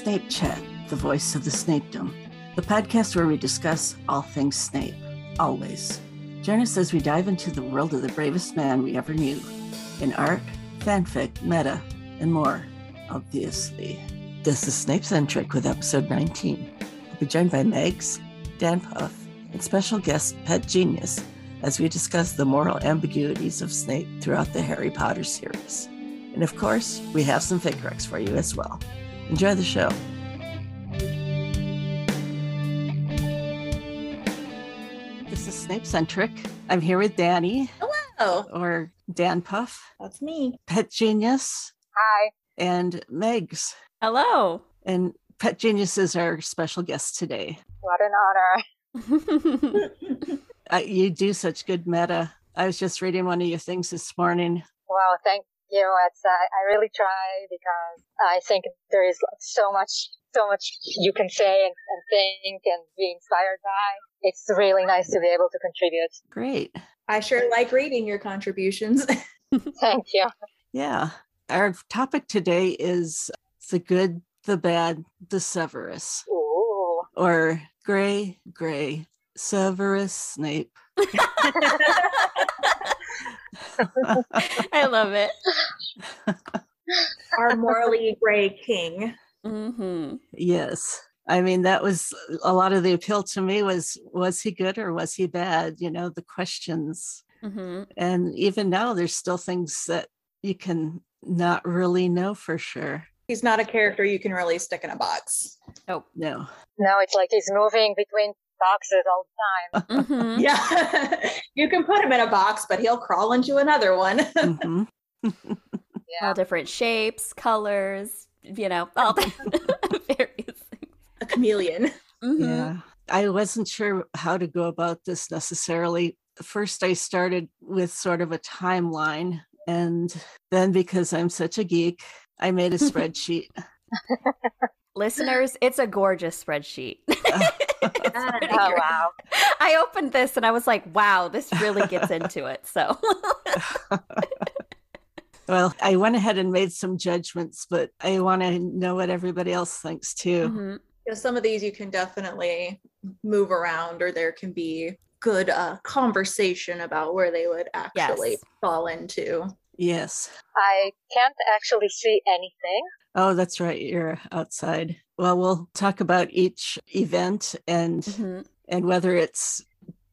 Snape Chat, the voice of the Snapedom, the podcast where we discuss all things Snape, always. Join us as we dive into the world of the bravest man we ever knew in art, fanfic, meta, and more, obviously. This is Snape Centric with episode 19. We'll be joined by Megs, Dan Puff, and special guest Pet Genius as we discuss the moral ambiguities of Snape throughout the Harry Potter series. And of course, we have some fic recs for you as well. Enjoy the show. This is Snape Centric. I'm here with Danny. Hello. Or Dan Puff. That's me. Pet Genius. Hi. And Megs. Hello. And Pet Genius is our special guest today. What an honor. uh, you do such good meta. I was just reading one of your things this morning. Wow, thank you. It's, uh, I really try because I think there is so much, so much you can say and, and think and be inspired by. It's really nice to be able to contribute. Great. I sure like reading your contributions. thank you. Yeah. Our topic today is the good, the bad, the Severus. Ooh. Or gray, gray, Severus Snape. I love it. Our morally gray king. Mm-hmm. Yes. I mean, that was a lot of the appeal to me was was he good or was he bad? You know, the questions. Mm-hmm. And even now, there's still things that you can not really know for sure. He's not a character you can really stick in a box. Oh, no. No, it's like he's moving between boxes all the time. Mm-hmm. Yeah. you can put him in a box, but he'll crawl into another one. mm-hmm. yeah. All different shapes, colors, you know, all the various things. A chameleon. Mm-hmm. Yeah. I wasn't sure how to go about this necessarily. First, I started with sort of a timeline. And then, because I'm such a geek, I made a spreadsheet. Listeners, it's a gorgeous spreadsheet. oh, wow. I opened this and I was like, wow, this really gets into it. So. well, I went ahead and made some judgments, but I want to know what everybody else thinks too. Mm-hmm. You know, some of these you can definitely move around, or there can be good uh, conversation about where they would actually yes. fall into. Yes. I can't actually see anything. Oh, that's right. You're outside. Well, we'll talk about each event and mm-hmm. and whether it's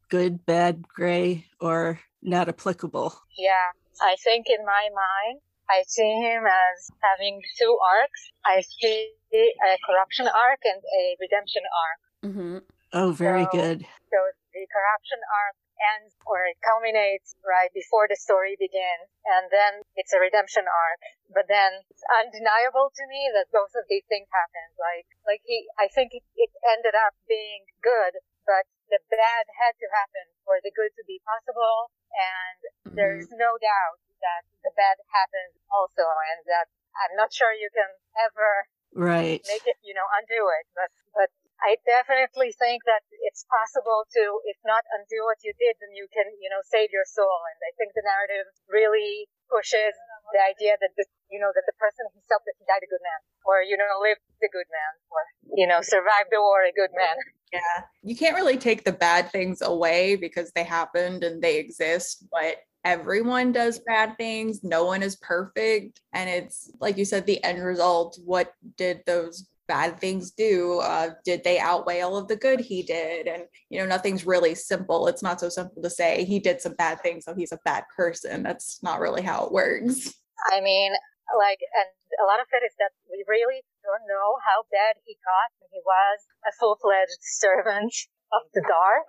good, bad, gray, or not applicable. Yeah. I think in my mind, I see him as having two arcs. I see a corruption arc and a redemption arc. Mm-hmm. Oh, very so, good. So the corruption arc ends or it culminates right before the story begins and then it's a redemption arc. But then it's undeniable to me that both of these things happened. Like like he i think it, it ended up being good but the bad had to happen for the good to be possible and mm-hmm. there's no doubt that the bad happened also and that i'm not sure you can ever right. make it you know undo it but but I definitely think that it's possible to, if not undo what you did, then you can, you know, save your soul. And I think the narrative really pushes the idea that the, you know, that the person himself that he died a good man, or you know, lived a good man, or you know, survived the war a good man. Yeah, you can't really take the bad things away because they happened and they exist, but everyone does bad things. No one is perfect, and it's like you said, the end result. What did those bad things do uh, did they outweigh all of the good he did? And you know nothing's really simple. It's not so simple to say he did some bad things so he's a bad person. That's not really how it works. I mean like and a lot of it is that we really don't know how bad he got he was a full-fledged servant of the dark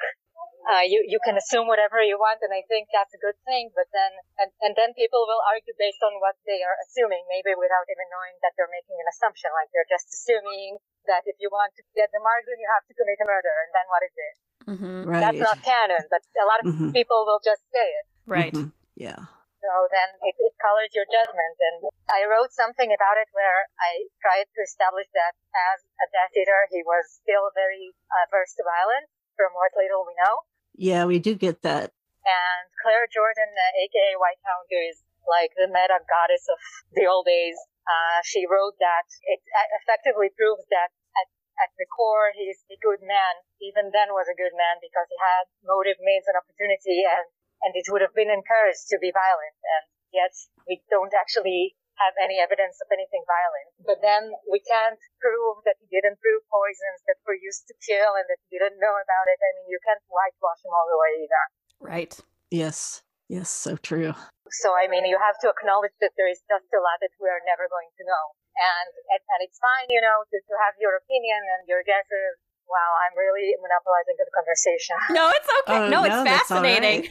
uh, you you can assume whatever you want, and I think that's a good thing. But then and and then people will argue based on what they are assuming, maybe without even knowing that they're making an assumption. Like they're just assuming that if you want to get the margin, you have to commit a murder, and then what is it? Mm-hmm. Right. That's not canon, but a lot of mm-hmm. people will just say it. Right. Mm-hmm. Yeah. So then it, it colors your judgment. And I wrote something about it where I tried to establish that as a Death Eater, he was still very averse to violence from what little we know. Yeah, we do get that. And Claire Jordan, uh, aka White who is like the meta goddess of the old days, uh, she wrote that it effectively proves that at, at the core he's a good man. Even then was a good man because he had motive, means, and opportunity, and and it would have been encouraged to be violent. And yet we don't actually have any evidence of anything violent. But then we can't prove that he didn't brew poisons that were used to kill and that he didn't know about it. I mean, you can't whitewash him all the way either. Right. Yes. Yes, so true. So, I mean, you have to acknowledge that there is just a lot that we are never going to know. And, and it's fine, you know, to, to have your opinion and your guesses. Wow, I'm really monopolizing the conversation. No, it's okay. Oh, no, it's fascinating.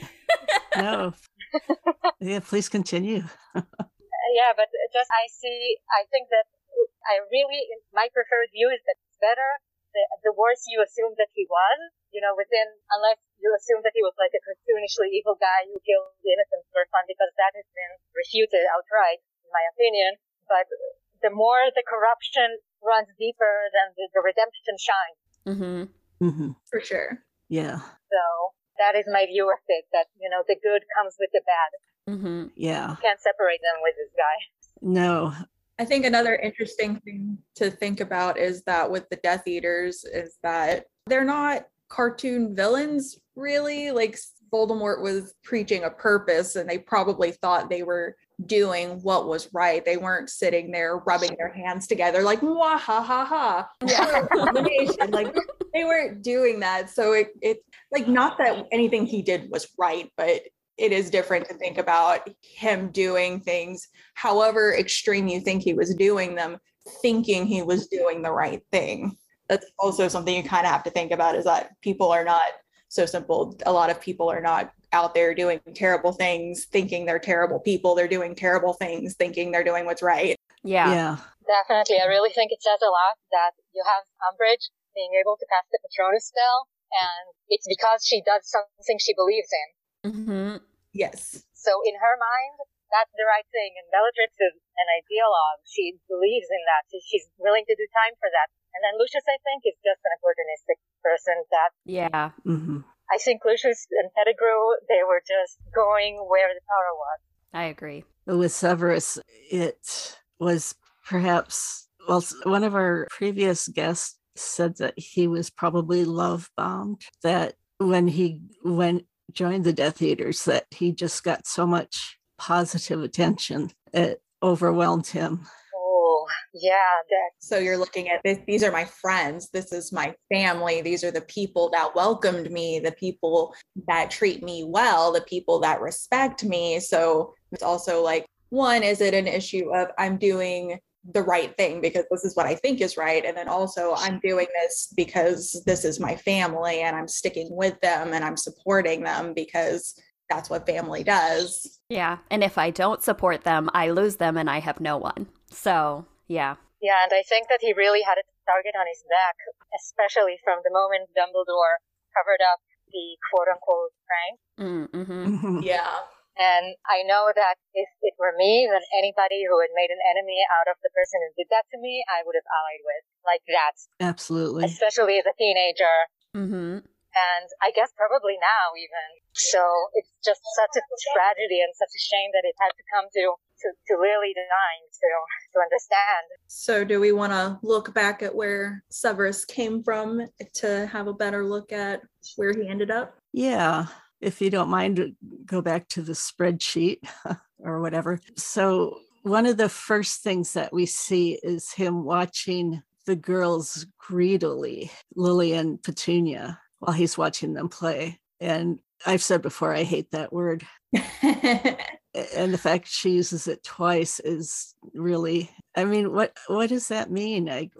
Right. no. yeah, please continue. yeah, but just I see, I think that I really, my preferred view is that it's better the, the worse you assume that he was, you know, within, unless you assume that he was like a cartoonishly evil guy who killed the innocents for fun, because that has been refuted outright, in my opinion. But the more the corruption runs deeper, then the, the redemption shines. Mm-hmm. Mm-hmm. For sure. Yeah. So that is my view of it, that, you know, the good comes with the bad. Mm-hmm. Yeah. You can't separate them with this guy. No. I think another interesting thing to think about is that with the Death Eaters is that they're not cartoon villains really. Like Voldemort was preaching a purpose and they probably thought they were doing what was right. They weren't sitting there rubbing their hands together like wah ha ha ha. Yeah. like they weren't doing that. So it it like not that anything he did was right, but it is different to think about him doing things however extreme you think he was doing them thinking he was doing the right thing that's also something you kind of have to think about is that people are not so simple a lot of people are not out there doing terrible things thinking they're terrible people they're doing terrible things thinking they're doing what's right yeah yeah definitely i really think it says a lot that you have umbridge being able to cast the patronus spell and it's because she does something she believes in Mm-hmm. Yes. So in her mind, that's the right thing. And Bellatrix is an ideologue. She believes in that. She's willing to do time for that. And then Lucius, I think, is just an opportunistic person that. Yeah. Mm-hmm. I think Lucius and Pettigrew, they were just going where the power was. I agree. With Severus, it was perhaps, well, one of our previous guests said that he was probably love bombed, that when he went joined the Death Eaters that he just got so much positive attention. It overwhelmed him. Yeah. That... So you're looking at this, these are my friends. This is my family. These are the people that welcomed me, the people that treat me well, the people that respect me. So it's also like, one, is it an issue of I'm doing the right thing because this is what I think is right. And then also, I'm doing this because this is my family and I'm sticking with them and I'm supporting them because that's what family does. Yeah. And if I don't support them, I lose them and I have no one. So, yeah. Yeah. And I think that he really had a target on his back, especially from the moment Dumbledore covered up the quote unquote prank. Mm-hmm. yeah. And I know that if it were me, then anybody who had made an enemy out of the person who did that to me, I would have allied with. Like that. Absolutely. Especially as a teenager. Mm-hmm. And I guess probably now even. So it's just such a tragedy and such a shame that it had to come to, to, to Lily dying to, to understand. So do we want to look back at where Severus came from to have a better look at where he ended up? Yeah if you don't mind, go back to the spreadsheet or whatever. So, one of the first things that we see is him watching the girls greedily, Lily and Petunia, while he's watching them play. And I've said before, I hate that word. and the fact she uses it twice is really i mean what what does that mean? Like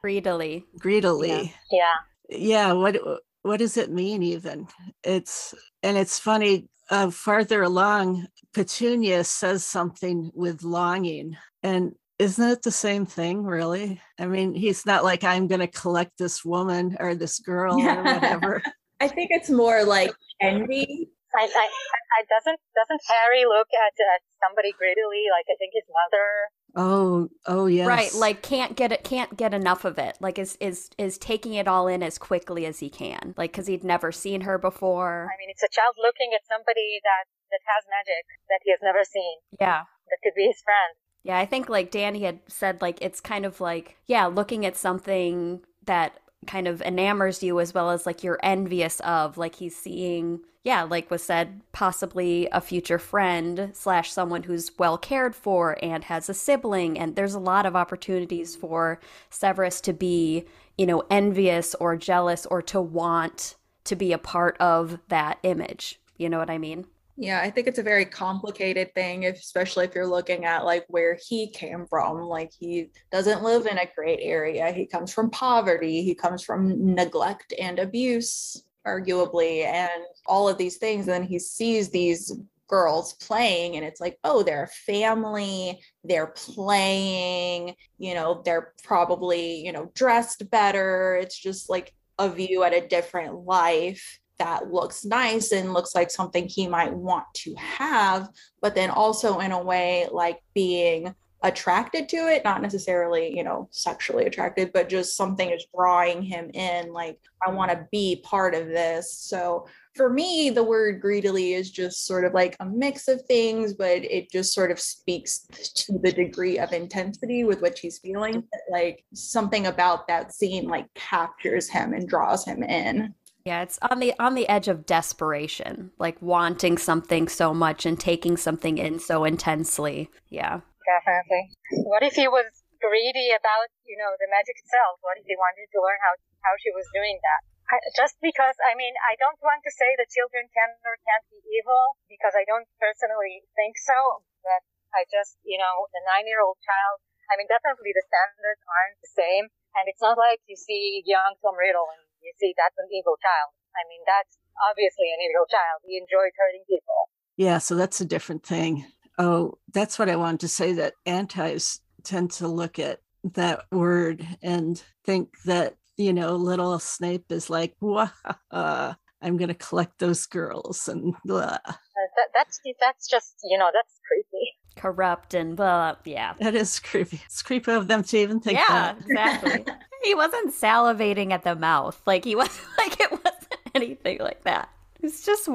greedily greedily. Yeah. Yeah, yeah what what does it mean even? It's and it's funny uh, farther along petunia says something with longing and isn't it the same thing really? I mean he's not like i'm going to collect this woman or this girl or whatever. I think it's more like envy I, I, I doesn't doesn't Harry look at, at somebody greedily like I think his mother? Oh, oh yes. Right, like can't get it, can't get enough of it. Like is is is taking it all in as quickly as he can. Like because he'd never seen her before. I mean, it's a child looking at somebody that that has magic that he has never seen. Yeah, that could be his friend. Yeah, I think like Danny had said, like it's kind of like, yeah, looking at something that kind of enamors you as well as like you're envious of. Like he's seeing, yeah, like was said, possibly a future friend slash someone who's well cared for and has a sibling. And there's a lot of opportunities for Severus to be, you know, envious or jealous or to want to be a part of that image. You know what I mean? Yeah, I think it's a very complicated thing, especially if you're looking at like where he came from. Like he doesn't live in a great area. He comes from poverty. He comes from neglect and abuse, arguably, and all of these things. And then he sees these girls playing and it's like oh they're a family they're playing you know they're probably you know dressed better it's just like a view at a different life that looks nice and looks like something he might want to have, but then also in a way like being attracted to it, not necessarily, you know, sexually attracted, but just something is drawing him in. Like, I want to be part of this. So for me, the word greedily is just sort of like a mix of things, but it just sort of speaks to the degree of intensity with which he's feeling. Like something about that scene like captures him and draws him in. Yeah, it's on the on the edge of desperation, like wanting something so much and taking something in so intensely. Yeah. Definitely. What if he was greedy about, you know, the magic itself? What if he wanted to learn how how she was doing that? I, just because, I mean, I don't want to say that children can or can't be evil because I don't personally think so, but I just, you know, the nine year old child, I mean, definitely the standards aren't the same. And it's not like you see young Tom Riddle and you see, that's an evil child. I mean, that's obviously an evil child. He enjoys hurting people. Yeah, so that's a different thing. Oh, that's what I wanted to say that antis tend to look at that word and think that, you know, little Snape is like, Wah, I'm going to collect those girls and blah. Uh, that, that's that's just you know that's creepy corrupt and blah yeah that is creepy it's creepy of them to even think yeah that. exactly he wasn't salivating at the mouth. Like he was like it wasn't anything like that. It's just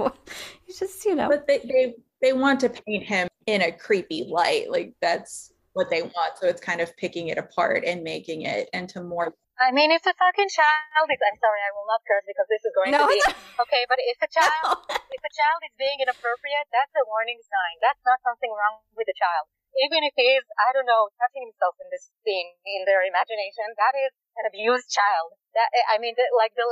he's just you know. But they they they want to paint him in a creepy light. Like that's what they want. So it's kind of picking it apart and making it into more. I mean, if a fucking child is, I'm sorry, I will not curse because this is going no, to be okay. But if a child, no. if a child is being inappropriate, that's a warning sign. That's not something wrong with the child even if he is, I don't know, touching himself in this scene in their imagination, that is an abused child. That I mean, like the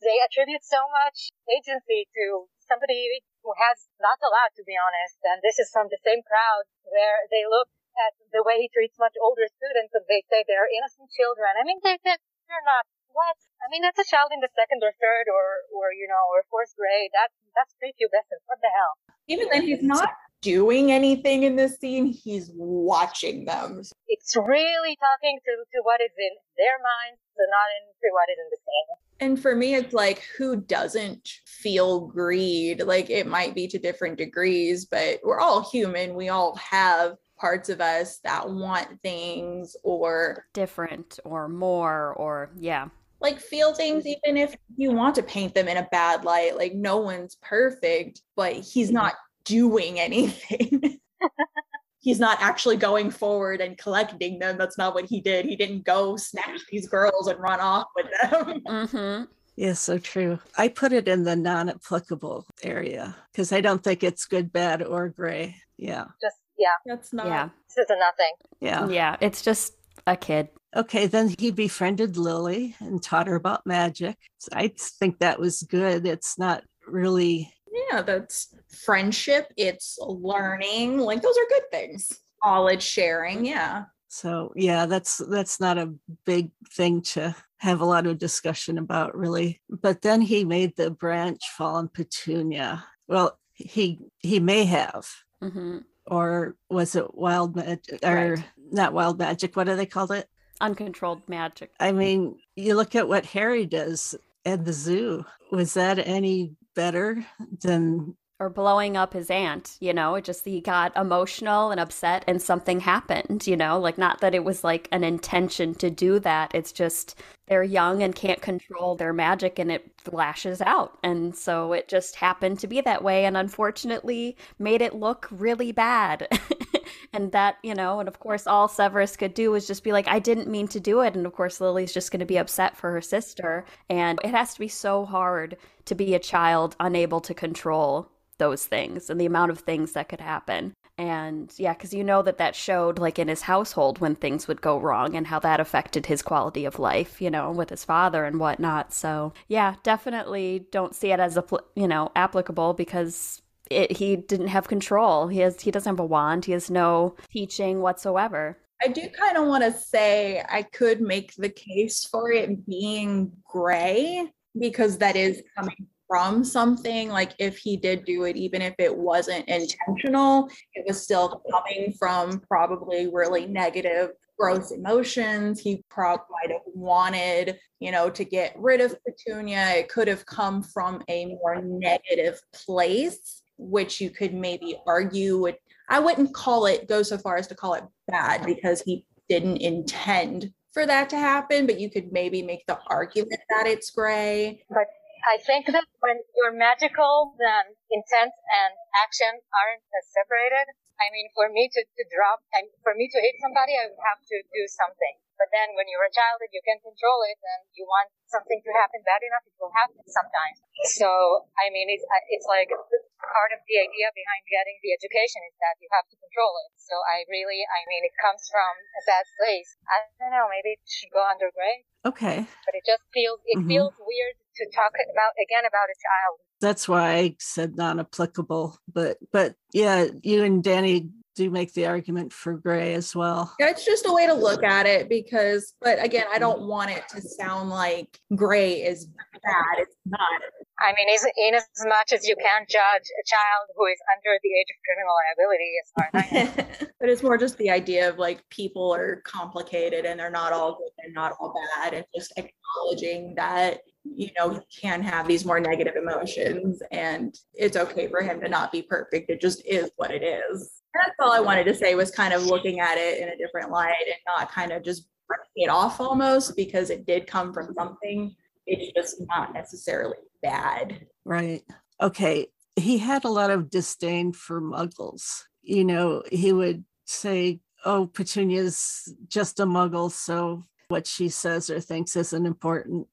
they attribute so much agency to somebody who has not a lot, to be honest. And this is from the same crowd where they look at the way he treats much older students and they say they're innocent children. I mean, they, they're not. What? I mean, that's a child in the second or third or, or, you know, or fourth grade. That's, that's prepubescent. What the hell? Even then, he's not doing anything in this scene. He's watching them. It's really talking to, to what is in their minds and not into what is in the scene. And for me, it's like, who doesn't feel greed? Like, it might be to different degrees, but we're all human. We all have parts of us that want things or different or more or, yeah like feel things even if you want to paint them in a bad light like no one's perfect but he's mm-hmm. not doing anything. He's not actually going forward and collecting them. That's not what he did. He didn't go snatch these girls and run off with them. Mm-hmm. Yes, so true. I put it in the non applicable area because I don't think it's good, bad, or gray. Yeah. Just, yeah. That's not. Yeah. This is a nothing. Yeah. Yeah. It's just a kid. Okay, then he befriended Lily and taught her about magic. I think that was good. It's not really yeah, that's friendship, it's learning. Like those are good things. Knowledge sharing, yeah. So yeah, that's that's not a big thing to have a lot of discussion about really. But then he made the branch fall on Petunia. Well, he he may have. Mm-hmm. Or was it wild magic or right. not wild magic? What do they call it? Uncontrolled magic. I mean, you look at what Harry does at the zoo. Was that any better than or blowing up his aunt, you know, it just he got emotional and upset and something happened, you know, like not that it was like an intention to do that. It's just they're young and can't control their magic and it flashes out. And so it just happened to be that way and unfortunately made it look really bad. and that, you know, and of course all Severus could do was just be like, I didn't mean to do it. And of course Lily's just going to be upset for her sister. And it has to be so hard to be a child unable to control those things and the amount of things that could happen. And yeah, because you know that that showed like in his household when things would go wrong and how that affected his quality of life, you know, with his father and whatnot. So yeah, definitely don't see it as a you know applicable because it, he didn't have control. He has he doesn't have a wand. He has no teaching whatsoever. I do kind of want to say I could make the case for it being gray because that is coming from something like if he did do it even if it wasn't intentional it was still coming from probably really negative gross emotions. He probably might have wanted you know to get rid of petunia. It could have come from a more negative place which you could maybe argue would i wouldn't call it go so far as to call it bad because he didn't intend for that to happen but you could maybe make the argument that it's gray. But I think that when your magical then intent and action aren't as separated, I mean, for me to, to drop and for me to hit somebody, I would have to do something. But then when you're a child and you can control it and you want something to happen bad enough, it will happen sometimes. So, I mean, it's, it's like part of the idea behind getting the education is that you have to control it. So I really, I mean, it comes from a bad place. I don't know, maybe it should go under gray. Okay. But it just feels, it mm-hmm. feels weird to talk about again about a child. That's why I said non-applicable. But but yeah, you and Danny do make the argument for gray as well. Yeah, it's just a way to look at it because, but again, I don't want it to sound like gray is bad. It's not. I mean, in as much as you can't judge a child who is under the age of criminal liability, as far as I know. but it's more just the idea of like people are complicated and they're not all good and not all bad, and just acknowledging that you know he can have these more negative emotions and it's okay for him to not be perfect. It just is what it is. That's all i wanted to say was kind of looking at it in a different light and not kind of just breaking it off almost because it did come from something. It's just not necessarily bad right okay he had a lot of disdain for muggles you know he would say oh petunia's just a muggle so what she says or thinks isn't important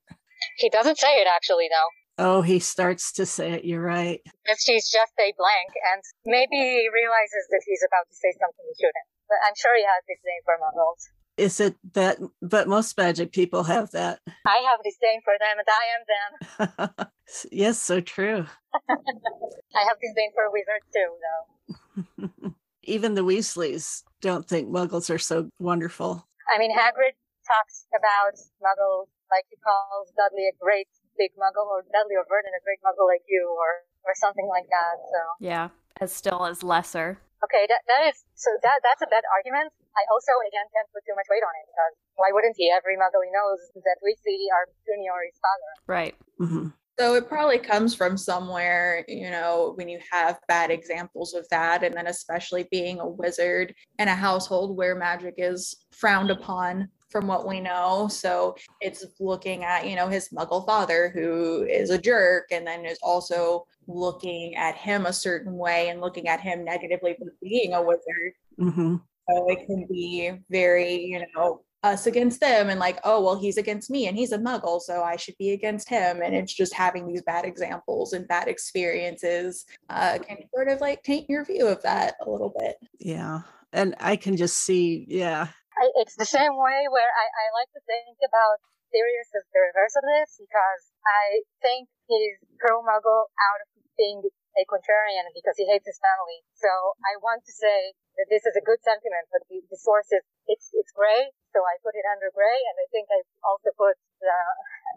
he doesn't say it actually, though. Oh, he starts to say it. You're right. If she's just a blank, and maybe he realizes that he's about to say something he shouldn't. But I'm sure he has disdain for muggles. Is it that? But most magic people have that. I have disdain for them, and I am them. yes, so true. I have disdain for wizards too, though. Even the Weasleys don't think muggles are so wonderful. I mean, Hagrid talks about muggles like he calls Dudley a great big muggle, or Dudley or Vernon a great muggle like you, or or something like that. So yeah, as still as lesser. Okay, that that is so that that's a bad argument. I also again can't put too much weight on it because why wouldn't he? Every muggle he knows that we see our junior his father. Right. Mm-hmm. So it probably comes from somewhere, you know, when you have bad examples of that, and then especially being a wizard in a household where magic is frowned upon from what we know. So it's looking at, you know, his muggle father who is a jerk and then is also looking at him a certain way and looking at him negatively for being a wizard. Mm-hmm. So it can be very, you know, us against them and like, oh, well, he's against me and he's a muggle, so I should be against him. And it's just having these bad examples and bad experiences uh, can sort of like taint your view of that a little bit. Yeah. And I can just see, yeah, I, it's the same way where I, I like to think about Sirius as the reverse of this because I think he's pro muggle out of being a contrarian because he hates his family. So I want to say that this is a good sentiment, but the, the source is it's it's gray, so I put it under gray, and I think I also put the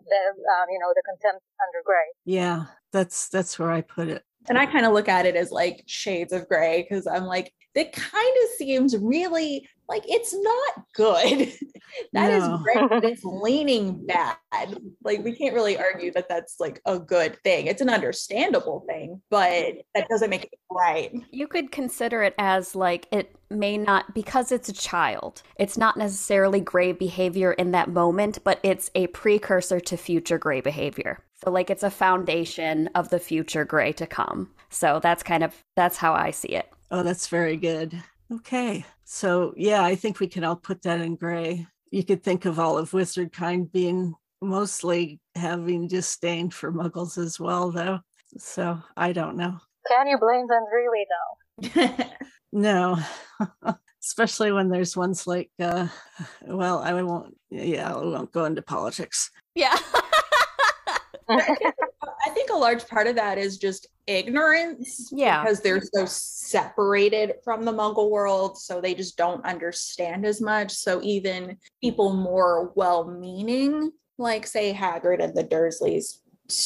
the um, you know the contempt under gray. Yeah, that's that's where I put it. And I kind of look at it as like shades of gray because I'm like, it kind of seems really like it's not good. That no. is great, but it's leaning bad. Like we can't really argue that that's like a good thing. It's an understandable thing, but that doesn't make it right. You could consider it as like it may not because it's a child. It's not necessarily gray behavior in that moment, but it's a precursor to future gray behavior. So like it's a foundation of the future gray to come. So that's kind of that's how I see it. Oh, that's very good. Okay. So, yeah, I think we can all put that in gray. You could think of all of wizard kind being mostly having disdain for muggles as well, though. So, I don't know. Can you blame them really, though? no. Especially when there's ones like, uh, well, I won't, yeah, I won't go into politics. Yeah. I think a large part of that is just ignorance. Yeah. Because they're so separated from the muggle world. So they just don't understand as much. So even people more well meaning, like, say, Hagrid and the Dursleys,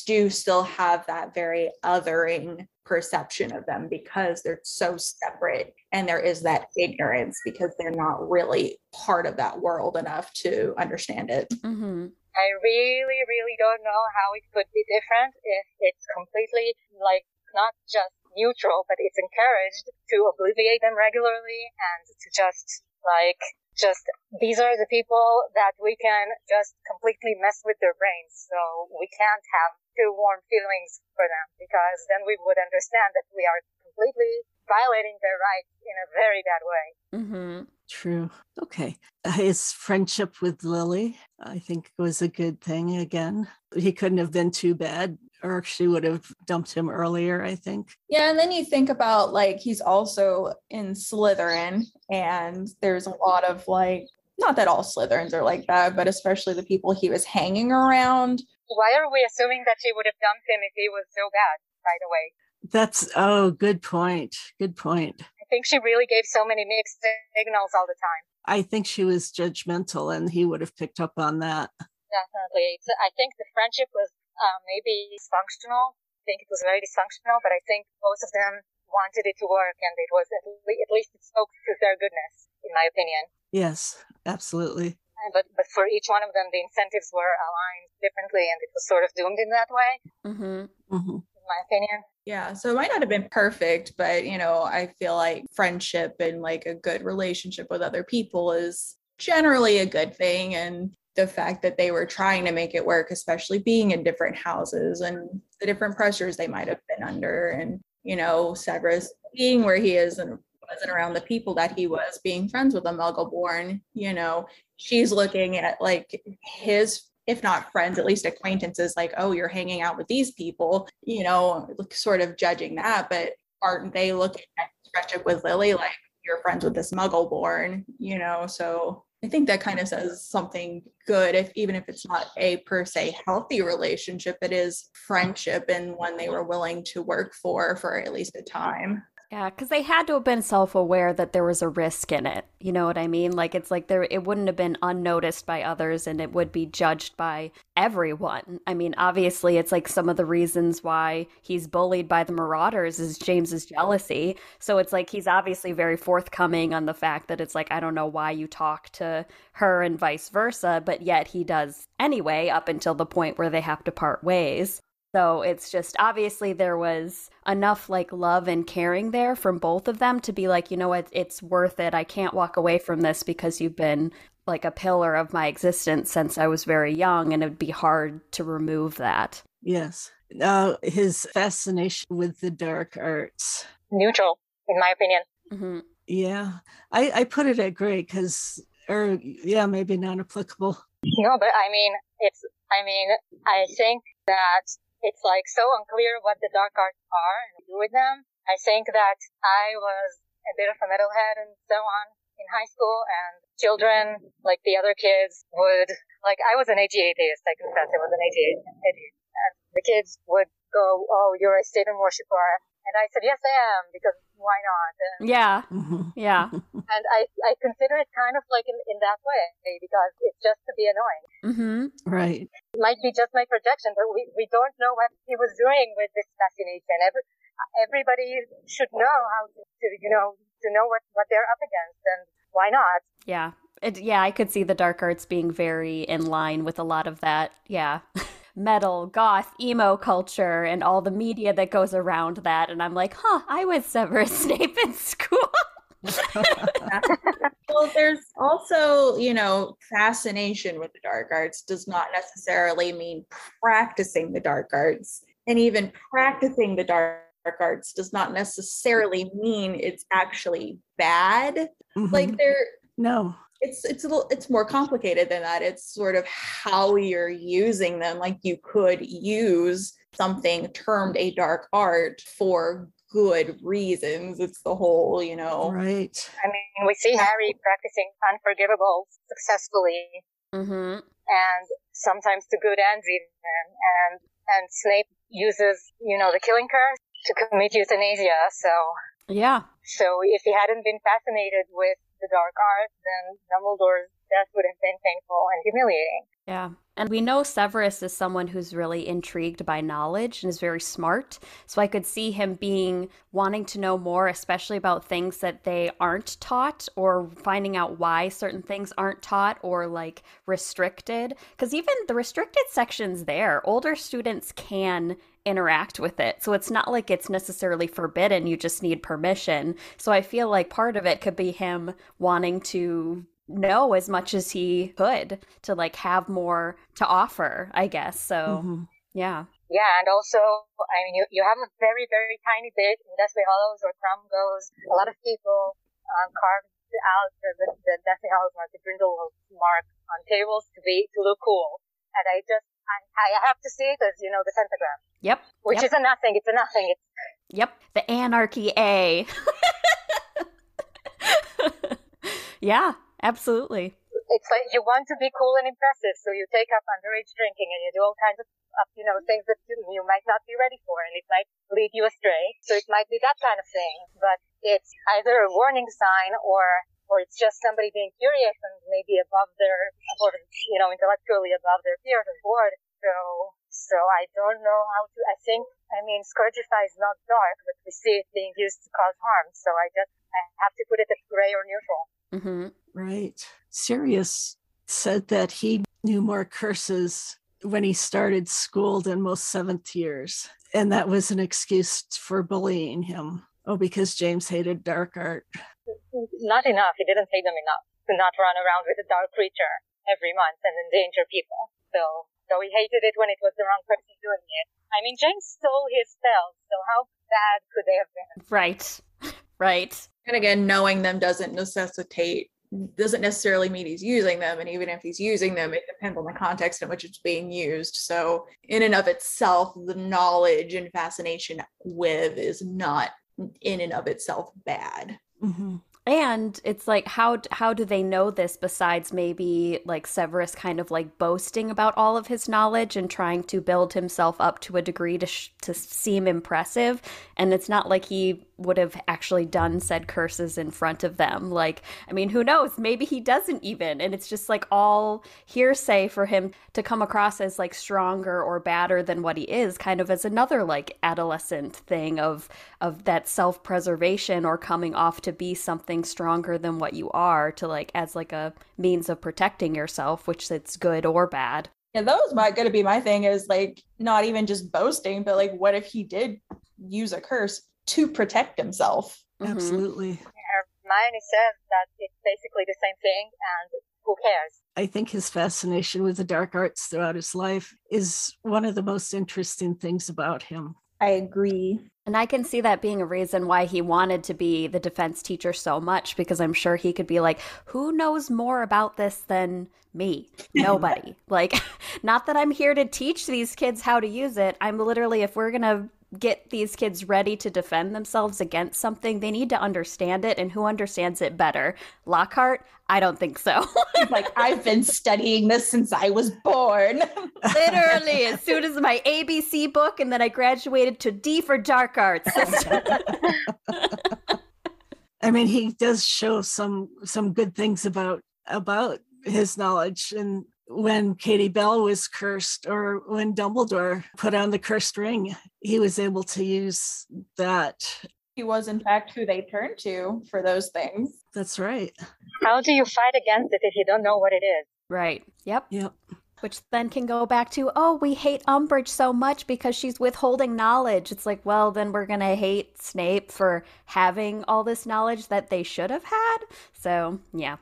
do still have that very othering perception of them because they're so separate and there is that ignorance because they're not really part of that world enough to understand it. Mm-hmm. I really, really don't know how it could be different if it's completely like not just neutral, but it's encouraged to obliviate them regularly and to just like just these are the people that we can just completely mess with their brains. So we can't have too warm feelings for them because then we would understand that we are completely violating their rights in a very bad way. Mm-hmm. True. Okay. His friendship with Lily, I think, was a good thing again. He couldn't have been too bad, or she would have dumped him earlier, I think. Yeah. And then you think about like he's also in Slytherin, and there's a lot of like, not that all Slytherins are like that, but especially the people he was hanging around. Why are we assuming that she would have dumped him if he was so bad, by the way? That's, oh, good point. Good point I think she really gave so many mixed signals all the time. I think she was judgmental and he would have picked up on that. Definitely. I think the friendship was uh, maybe dysfunctional. I think it was very dysfunctional, but I think both of them wanted it to work and it was at, le- at least it spoke to their goodness, in my opinion. Yes, absolutely. But, but for each one of them, the incentives were aligned differently and it was sort of doomed in that way. Mm-hmm. Mm-hmm. In my opinion. Yeah, so it might not have been perfect, but you know, I feel like friendship and like a good relationship with other people is generally a good thing and the fact that they were trying to make it work, especially being in different houses and the different pressures they might have been under and you know, Severus being where he is and wasn't around the people that he was, being friends with a muggle born, you know, she's looking at like his if not friends, at least acquaintances, like, oh, you're hanging out with these people, you know, sort of judging that. But aren't they looking at friendship with Lily like you're friends with this muggle born, you know? So I think that kind of says something good, if even if it's not a per se healthy relationship, it is friendship and one they were willing to work for for at least a time. Yeah, because they had to have been self aware that there was a risk in it. You know what I mean? Like it's like there it wouldn't have been unnoticed by others and it would be judged by everyone. I mean, obviously it's like some of the reasons why he's bullied by the marauders is James's jealousy. So it's like he's obviously very forthcoming on the fact that it's like I don't know why you talk to her and vice versa, but yet he does anyway up until the point where they have to part ways. So it's just obviously there was enough like love and caring there from both of them to be like, you know what, it's worth it. I can't walk away from this because you've been like a pillar of my existence since I was very young, and it'd be hard to remove that. Yes. Uh, his fascination with the dark arts. Neutral, in my opinion. Mm-hmm. Yeah. I, I put it at great because, or yeah, maybe non applicable. No, but I mean, it's, I mean, I think that it's like so unclear what the dark arts are and do with them. I think that I was a bit of a metalhead and so on in high school and children, like the other kids would, like I was an AG atheist, I confess I was an AG atheist. And the kids would go, oh, you're a Satan worshiper. And I said, yes, I am, because why not? And, yeah. Yeah. and I, I consider it kind of like in, in that way, because it's just to be annoying. Mm-hmm. Right. It might be just my projection, but we, we don't know what he was doing with this fascination. Every, everybody should know how to, to you know, to know what, what they're up against and why not? Yeah. It, yeah, I could see the dark arts being very in line with a lot of that. Yeah. Metal, goth, emo culture, and all the media that goes around that. And I'm like, huh, I was Severus Snape in school. well, there's also, you know, fascination with the dark arts does not necessarily mean practicing the dark arts. And even practicing the dark arts does not necessarily mean it's actually bad. Mm-hmm. Like there no. It's it's a little it's more complicated than that. It's sort of how you're using them. Like you could use something termed a dark art for good reasons. It's the whole, you know. Right. I mean, we see Harry practicing unforgivable successfully. Mm-hmm. And sometimes to good ends even. And, and Snape uses, you know, the killing curse to commit euthanasia. So. Yeah. So if he hadn't been fascinated with the dark arts, then Dumbledore's death would have been painful and humiliating. Yeah. And we know Severus is someone who's really intrigued by knowledge and is very smart. So I could see him being wanting to know more, especially about things that they aren't taught or finding out why certain things aren't taught or like restricted. Because even the restricted sections there, older students can interact with it. So it's not like it's necessarily forbidden. You just need permission. So I feel like part of it could be him wanting to know as much as he could to like have more to offer, I guess. So, mm-hmm. yeah. Yeah, and also, I mean, you, you have a very, very tiny bit in Deathly Hallows or crumb Goes. A lot of people um, carved out the, the, the Deathly Hallows mark, the Grindelwald mark on tables to be, to look cool. And I just, I, I have to see it as, you know, the pentagram. Yep. Which yep. is a nothing. It's a nothing. It's... Yep. The anarchy A. yeah. Absolutely. It's like you want to be cool and impressive, so you take up underage drinking and you do all kinds of, of you know, things that you, you might not be ready for, and it might lead you astray. So it might be that kind of thing, but it's either a warning sign or or it's just somebody being curious and maybe above their, or, you know, intellectually above their peers and bored. So, so I don't know how to, I think, I mean, Scourgify is not dark, but we see it being used to cause harm. So I just, I have to put it as gray or neutral. Mm-hmm. Right. Sirius said that he knew more curses when he started school than most seventh years. And that was an excuse for bullying him. Oh, because James hated dark art. Not enough. He didn't hate them enough to not run around with a dark creature every month and endanger people. So, so he hated it when it was the wrong person doing it. I mean, James stole his spells, so how bad could they have been? Right. Right. And again, knowing them doesn't necessitate doesn't necessarily mean he's using them and even if he's using them it depends on the context in which it's being used so in and of itself the knowledge and fascination with is not in and of itself bad mm-hmm. And it's like how how do they know this besides maybe like Severus kind of like boasting about all of his knowledge and trying to build himself up to a degree to sh- to seem impressive and it's not like he would have actually done said curses in front of them. Like, I mean, who knows? Maybe he doesn't even. And it's just like all hearsay for him to come across as like stronger or badder than what he is, kind of as another like adolescent thing of of that self-preservation or coming off to be something stronger than what you are to like as like a means of protecting yourself, which it's good or bad. Yeah, that was my gonna be my thing is like not even just boasting, but like what if he did use a curse to protect himself. Mm-hmm. Absolutely. Hermione says that it's basically the same thing, and who cares? I think his fascination with the dark arts throughout his life is one of the most interesting things about him. I agree. And I can see that being a reason why he wanted to be the defense teacher so much because I'm sure he could be like, who knows more about this than me? Nobody. like, not that I'm here to teach these kids how to use it. I'm literally, if we're going to get these kids ready to defend themselves against something, they need to understand it. And who understands it better? Lockhart? I don't think so. like, I've been studying this since I was born. Literally, as soon as my ABC book, and then I graduated to D for dark arts. I mean, he does show some some good things about about his knowledge and when Katie Bell was cursed or when Dumbledore put on the cursed ring, he was able to use that. He was, in fact, who they turned to for those things. That's right. How do you fight against it if you don't know what it is? Right. Yep. Yep. Which then can go back to, oh, we hate Umbridge so much because she's withholding knowledge. It's like, well, then we're going to hate Snape for having all this knowledge that they should have had. So, yeah.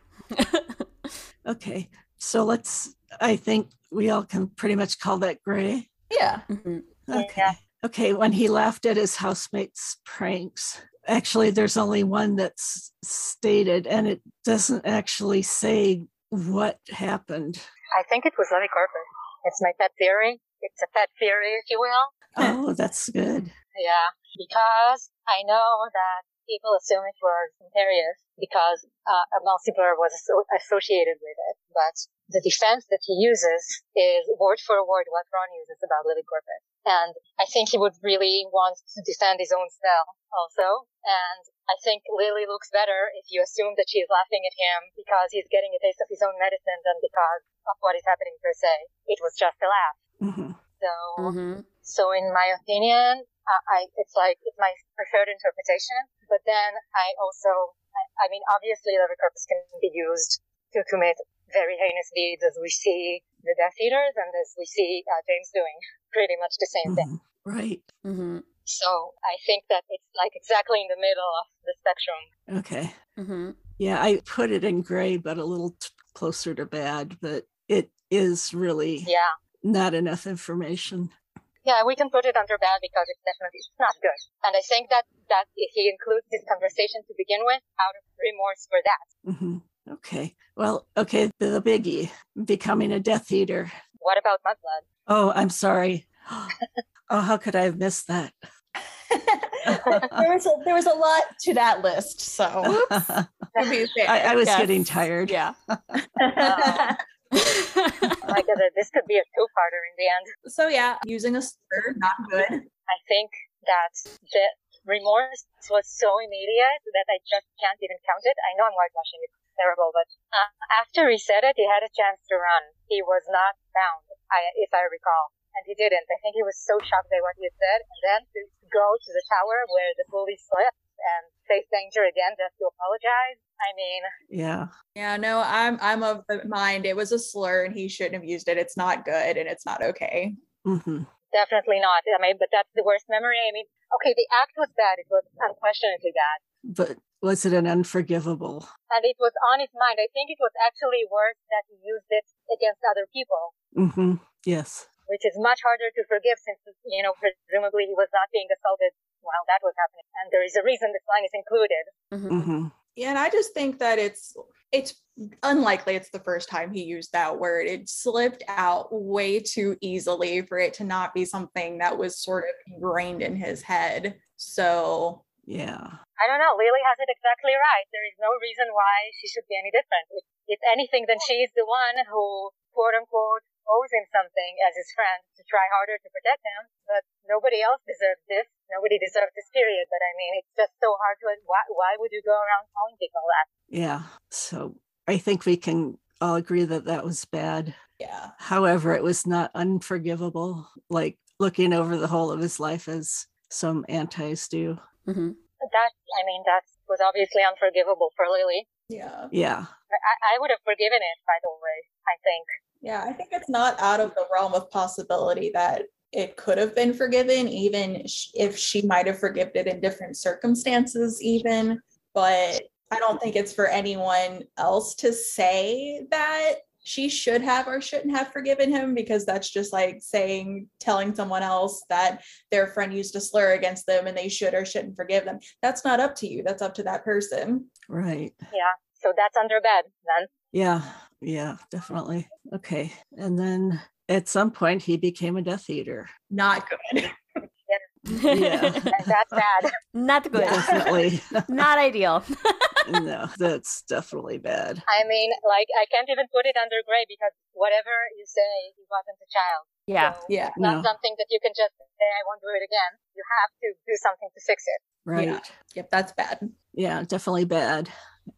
okay. So let's, I think we all can pretty much call that gray. Yeah. Mm-hmm. Okay. Yeah. Okay. When he laughed at his housemates' pranks, actually, there's only one that's stated, and it doesn't actually say what happened. I think it was Levicorpus. It's my pet theory. It's a pet theory, if you will. Oh, that's good. Yeah, because I know that people assume it was Imperius because uh, a Mulciber was asso- associated with it, but the defense that he uses is word for word what Ron uses about Levicorpus. And I think he would really want to defend his own spell also. And I think Lily looks better if you assume that she's laughing at him because he's getting a taste of his own medicine than because of what is happening per se. It was just a laugh. Mhm. So, Mm-hmm. so in my opinion, uh, I it's like it's my preferred interpretation. But then I also, I, I mean, obviously, Levicorpus can be used to commit very heinous deeds, as we see the Death Eaters and as we see uh, James doing pretty much the same thing. Mhm. Right. Mm-hmm. So I think that it's like exactly in the middle of the spectrum. Okay. Mm-hmm. Yeah, I put it in gray, but a little t- closer to bad, but it is really Yeah. not enough information. Yeah, we can put it under bad because it's definitely it's not good. And I think that that he includes this conversation to begin with, out of remorse for that. hmm Okay. Well, okay, the, the biggie becoming a Death Eater. What about Mudblood? Oh, I'm sorry. oh, how could I have missed that? there was a, there was a lot to that list, so to be fair. I, I was Yes. getting tired. Yeah. Like uh, this could be a two-parter in the end. so yeah, using a slur, not good. I think that the remorse was so immediate that I just can't even count it. I know I'm whitewashing it. It's terrible, but uh, after he said it, he had a chance to run. He was not found, I, if I recall. And he didn't. I think he was so shocked by what he had said. And then to go to the tower where the police slipped and face danger again just to apologize. I mean, Yeah. Yeah, no, I'm I'm of the mind it was a slur and he shouldn't have used it. It's not good and it's not okay. hmm definitely not. I mean, but that's the worst memory. I mean, okay, the act was bad. It was unquestionably bad. But was it an unforgivable? and it was on his mind. I think it was actually worse that he used it against other people, Mm-hmm. Yes. which is much harder to forgive since, you know, presumably he was not being assaulted while that was happening. And there is a reason this line is included. Mhm. hmm Yeah, and I just think that it's it's unlikely it's the first time he used that word. It slipped out way too easily for it to not be something that was sort of ingrained in his head. So Yeah. I don't know. Lily has it exactly right. There is no reason why she should be any different. If, if anything, then she is the one who, quote unquote, owes him something as his friend to try harder to protect him. But nobody else deserves this. Nobody deserves this period. But I mean, it's just so hard to, why, why would you go around calling people that? Yeah. So I think we can all agree that that was bad. yeah. However, it was not unforgivable, like looking over the whole of his life as some antis do. Mhm. That, I mean, that was obviously unforgivable for Lily. Yeah. Yeah. I, I would have forgiven it, by the way, I think. Yeah, I think it's not out of the realm of possibility that it could have been forgiven, even if she might have forgiven it in different circumstances, even. But I don't think it's for anyone else to say that she should have or shouldn't have forgiven him because that's just like saying, telling someone else that their friend used a slur against them and they should or shouldn't forgive them. That's not up to you. That's up to that person. Right. Yeah. So that's under bed then. Yeah. Yeah. Definitely. Okay. And then at some point, he became a Death Eater. Not good. Yeah. That's bad. Not good. Definitely. Not ideal. no, that's definitely bad. I mean, like, I can't even put it under gray because whatever you say, he wasn't a child. Yeah. So Yeah. not No. something that you can just say, I won't do it again. You have to do something to fix it. Right. Yeah. Yep, that's bad. Yeah, definitely bad.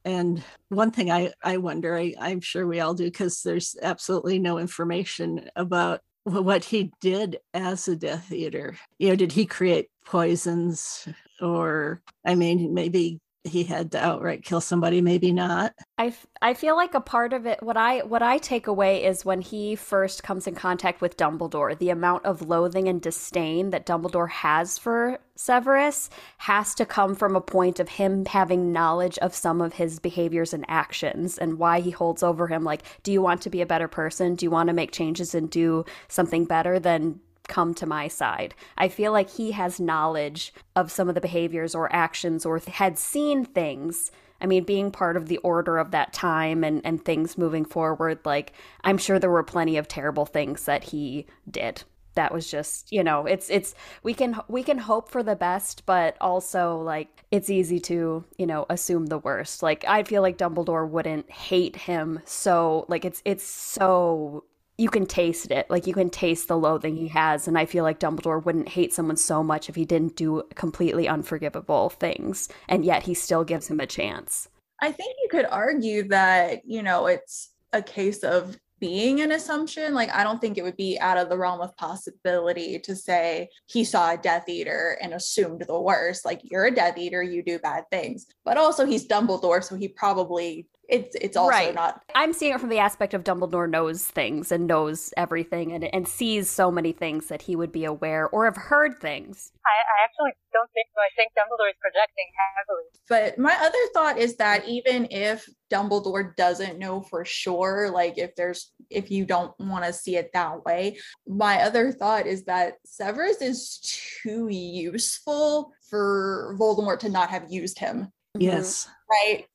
And one thing I, I wonder, I, I'm sure we all do, because there's absolutely no information about what he did as a Death Eater. You know, did he create poisons? Or, I mean, maybe he had to outright kill somebody maybe not. I, I feel like a part of it what i what i take away is when he first comes in contact with dumbledore the amount of loathing and disdain that dumbledore has for severus has to come from a point of him having knowledge of some of his behaviors and actions and why he holds over him like do you want to be a better person? Do you want to make changes and do something better than come to my side. I feel like he has knowledge of some of the behaviors or actions or th- had seen things. I mean, being part of the order of that time and, and things moving forward, like, I'm sure there were plenty of terrible things that he did. That was just, you know, it's it's we can we can hope for the best, but also like it's easy to, you know, assume the worst. Like I feel like Dumbledore wouldn't hate him so like it's it's so you can taste it. Like you can taste the loathing he has. And I feel like Dumbledore wouldn't hate someone so much if he didn't do completely unforgivable things. And yet he still gives him a chance. I think you could argue that, you know, it's a case of being an assumption. Like, I don't think it would be out of the realm of possibility to say he saw a Death Eater and assumed the worst. Like, you're a Death Eater, you do bad things. But also, he's Dumbledore, so he probably it's it's also right. not i'm seeing it from the aspect of dumbledore knows things and knows everything and, and sees so many things that he would be aware or have heard things. I, I actually don't think so i think dumbledore is projecting heavily. But my other thought is that even if dumbledore doesn't know for sure like if there's if you don't want to see it that way my other thought is that severus is too useful for voldemort to not have used him. Yes. Right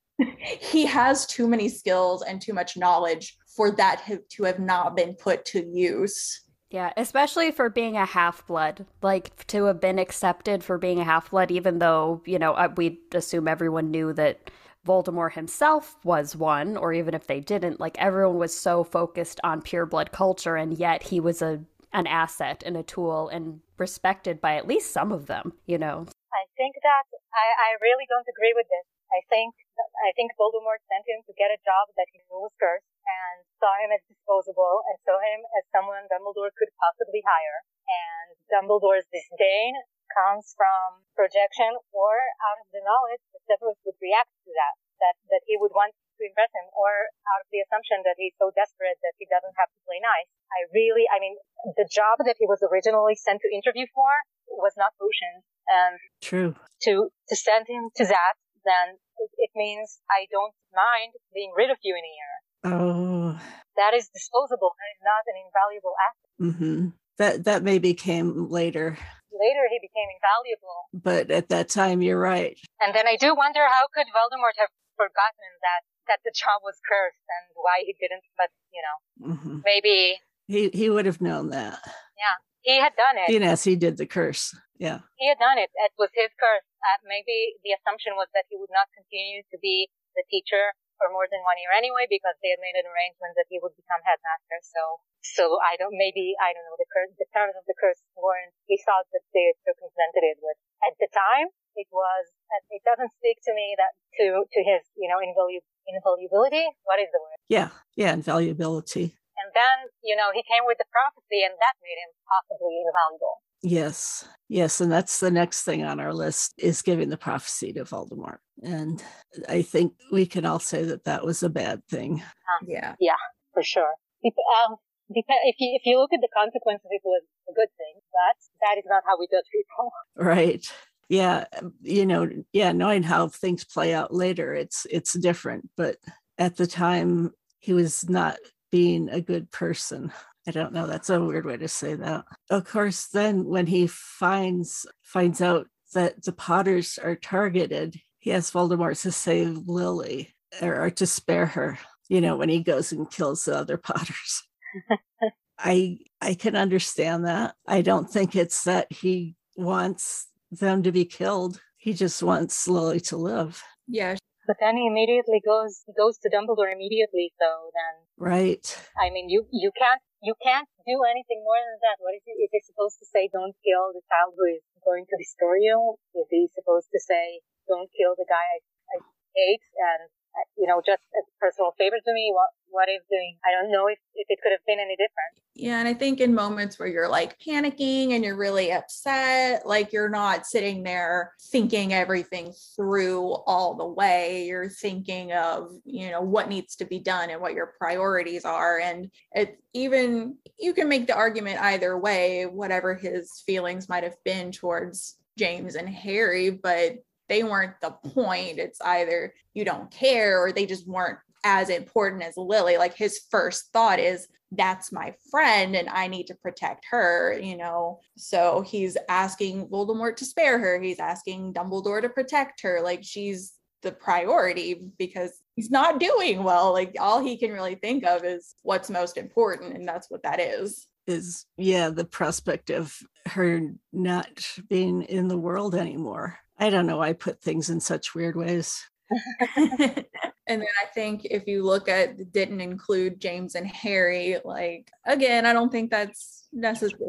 he has too many skills and too much knowledge for that to have not been put to use. Yeah, especially for being a half blood, like to have been accepted for being a half blood, even though, you know, uh, we assume everyone knew that Voldemort himself was one, or even if they didn't, like everyone was so focused on pure blood culture, and yet he was a an asset and a tool and respected by at least some of them, you know. I think that I, I really don't agree with this. I think I think Voldemort sent him to get a job that he knew was cursed and saw him as disposable and saw him as someone Dumbledore could possibly hire. And Dumbledore's disdain comes from projection or out of the knowledge that Severus would react to that, that, that he would want to impress him or out of the assumption that he's so desperate that he doesn't have to play nice. I really, I mean, the job that he was originally sent to interview for was not potions. And um, true to, to send him to that then it, it means I don't mind being rid of you in a year. Oh. That is disposable. That is not an invaluable asset. Mm-hmm. That that maybe came later. Later, he became invaluable. But at that time, you're right. And then I do wonder how could Voldemort have forgotten that that the child was cursed and why he didn't. But you know, mm-hmm. maybe he he would have known that. Yeah, he had done it. Yes, he did the curse. Yeah. He had done it. It was his curse. Uh, maybe the assumption was that he would not continue to be the teacher for more than one year anyway, because they had made an arrangement that he would become headmaster. So, so I don't, maybe, I don't know, the curse, the terms of the curse weren't, he thought that they had circumvented it with. At the time, it was, it doesn't speak to me that, to, to his, you know, invalu- invaluability. What is the word? Yeah. Yeah. Invaluability. And then, you know, he came with the prophecy and that made him possibly invaluable. Yes. Yes. And that's the next thing on our list is giving the prophecy to Voldemort. And I think we can all say that that was a bad thing. Um, yeah. Yeah, for sure. Um, if you, if you look at the consequences, it was a good thing, but that is not how we judge people. Right. Yeah. You know, yeah, knowing how things play out later, it's, it's different. But at the time, he was not being a good person. I don't know. That's a weird way to say that. Of course, then when he finds finds out that the Potters are targeted, he has Voldemort to save Lily or, or to spare her. You know, when he goes and kills the other Potters. I I can understand that. I don't think it's that he wants them to be killed. He just wants Lily to live. Yeah. But then he immediately goes he goes to Dumbledore immediately. So then, right? I mean, you you can't you can't do anything more than that. What is it? Is he supposed to say, don't kill the child who is going to destroy you? Is he supposed to say, don't kill the guy I, I hate and you know, just a personal favor to me. What what he's doing, I don't know if, if it could have been any different. Yeah, and I think in moments where you're like panicking and you're really upset, like you're not sitting there thinking everything through all the way. You're thinking of, you know, what needs to be done and what your priorities are. And it even you can make the argument either way, whatever his feelings might have been towards James and Harry, but they weren't the point. It's either you don't care or they just weren't as important as Lily. Like his first thought is, that's my friend and I need to protect her, you know. So he's asking Voldemort to spare her. He's asking Dumbledore to protect her. Like she's the priority because he's not doing well. Like all he can really think of is what's most important. And that's what that is. Is, yeah, the prospect of her not being in the world anymore. I don't know. I put things in such weird ways. and then I think if you look at didn't include James and Harry, like again, I don't think that's necessary.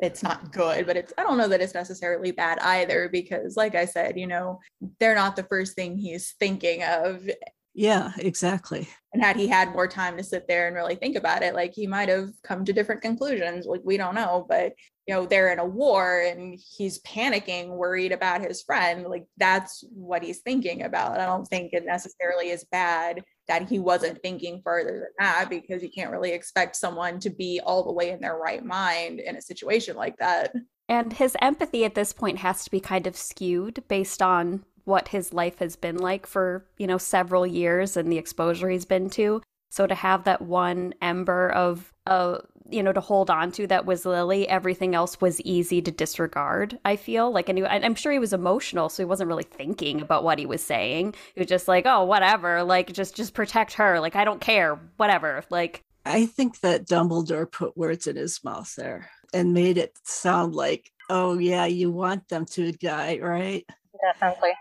It's not good, but it's I don't know that it's necessarily bad either because, like I said, you know, they're not the first thing he's thinking of. Yeah, exactly. And had he had more time to sit there and really think about it, like he might have come to different conclusions. Like we don't know, but you know, they're in a war and he's panicking, worried about his friend. Like that's what he's thinking about. I don't think it necessarily is bad that he wasn't thinking further than that because you can't really expect someone to be all the way in their right mind in a situation like that. And his empathy at this point has to be kind of skewed based on what his life has been like for, you know, several years and the exposure he's been to. So to have that one ember of, uh, you know, to hold on to that was Lily, everything else was easy to disregard. I feel like, and he, I'm sure he was emotional, so he wasn't really thinking about what he was saying. He was just like, oh, whatever, like just just protect her. Like I don't care, whatever. Like I think that Dumbledore put words in his mouth there and made it sound like, oh yeah, you want them to die, right? Definitely.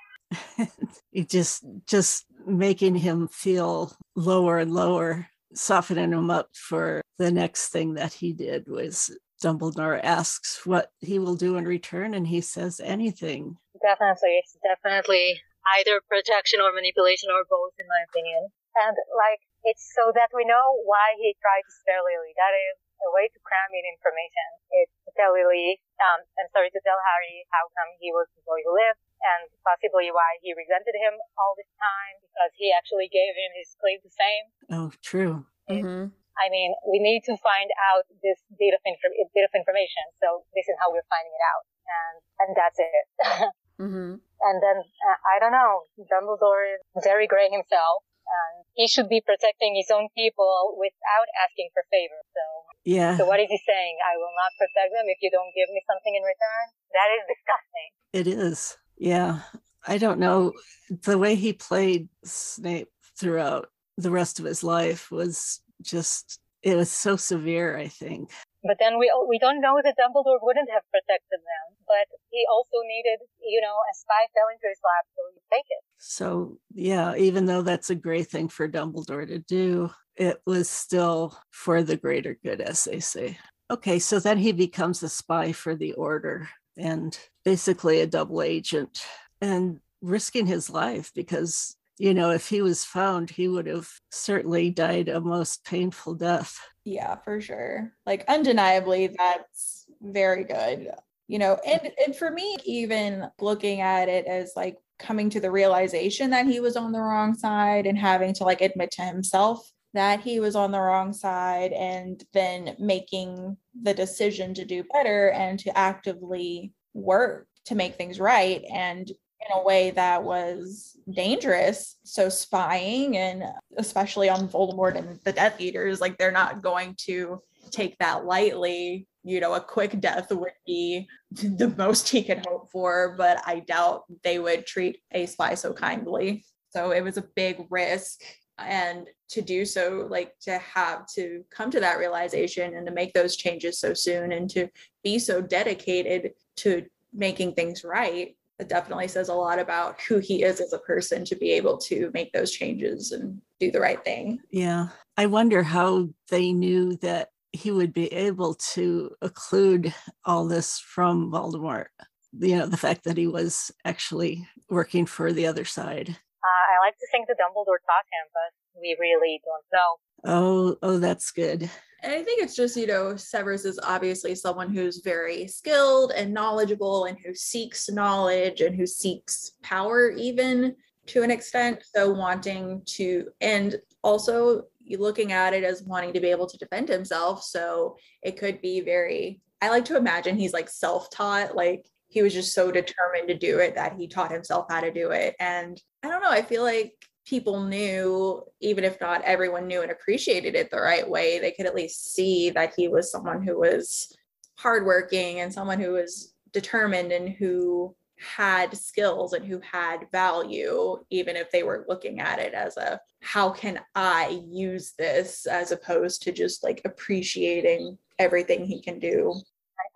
it just just making him feel lower and lower, softening him up for the next thing that he did was Dumbledore asks what he will do in return, and he says anything. Definitely, it's definitely either protection or manipulation or both, in my opinion. And like, it's so that we know why he tried to spare Lily. That is a way to cram in information. It's to tell Lily, um, I'm sorry to tell Harry how come he was the boy who lived, and possibly why he resented him all this time because he actually gave him his claim to fame. Oh, true. mm-hmm. I mean, we need to find out this bit of, inf- bit of information. So this is how we're finding it out, and and that's it. mm-hmm. And then uh, I don't know, Dumbledore is very great himself, and he should be protecting his own people without asking for favors. So yeah. So what is he saying? I will not protect them if you don't give me something in return. That is disgusting. It is. Yeah. I don't know. The way he played Snape throughout the rest of his life was just, it was so severe, I think. But then we oh, we don't know that Dumbledore wouldn't have protected them. But he also needed, you know, a spy fell into his lap, so he take it. So yeah, even though that's a great thing for Dumbledore to do, it was still for the greater good, as they say. Okay, so then he becomes a spy for the Order and basically a double agent and risking his life because you know if he was found he would have certainly died a most painful death yeah for sure. Like undeniably that's very good you know and and for me even looking at it as like coming to the realization that he was on the wrong side and having to like admit to himself that he was on the wrong side and then making the decision to do better and to actively work to make things right and in a way that was dangerous. So spying and especially on Voldemort and the Death Eaters, like they're not going to take that lightly. You know, a quick death would be the most he could hope for, but I doubt they would treat a spy so kindly. So it was a big risk and to do so like to have to come to that realization and to make those changes so soon and to be so dedicated to making things right it definitely says a lot about who he is as a person to be able to make those changes and do the right thing yeah i wonder how they knew that he would be able to occlude all this from voldemort you know the fact that he was actually working for the other side Uh, I like to think that Dumbledore taught him, but we really don't know. Oh, oh, that's good. And I think it's just, you know, Severus is obviously someone who's very skilled and knowledgeable and who seeks knowledge and who seeks power, even to an extent. So, wanting to, and also looking at it as wanting to be able to defend himself. So, it could be very, I like to imagine he's like self taught, like he was just so determined to do it that he taught himself how to do it. And I don't know, I feel like people knew, even if not everyone knew and appreciated it the right way, they could at least see that he was someone who was hardworking and someone who was determined and who had skills and who had value, even if they were looking at it as a how can I use this as opposed to just like appreciating everything he can do.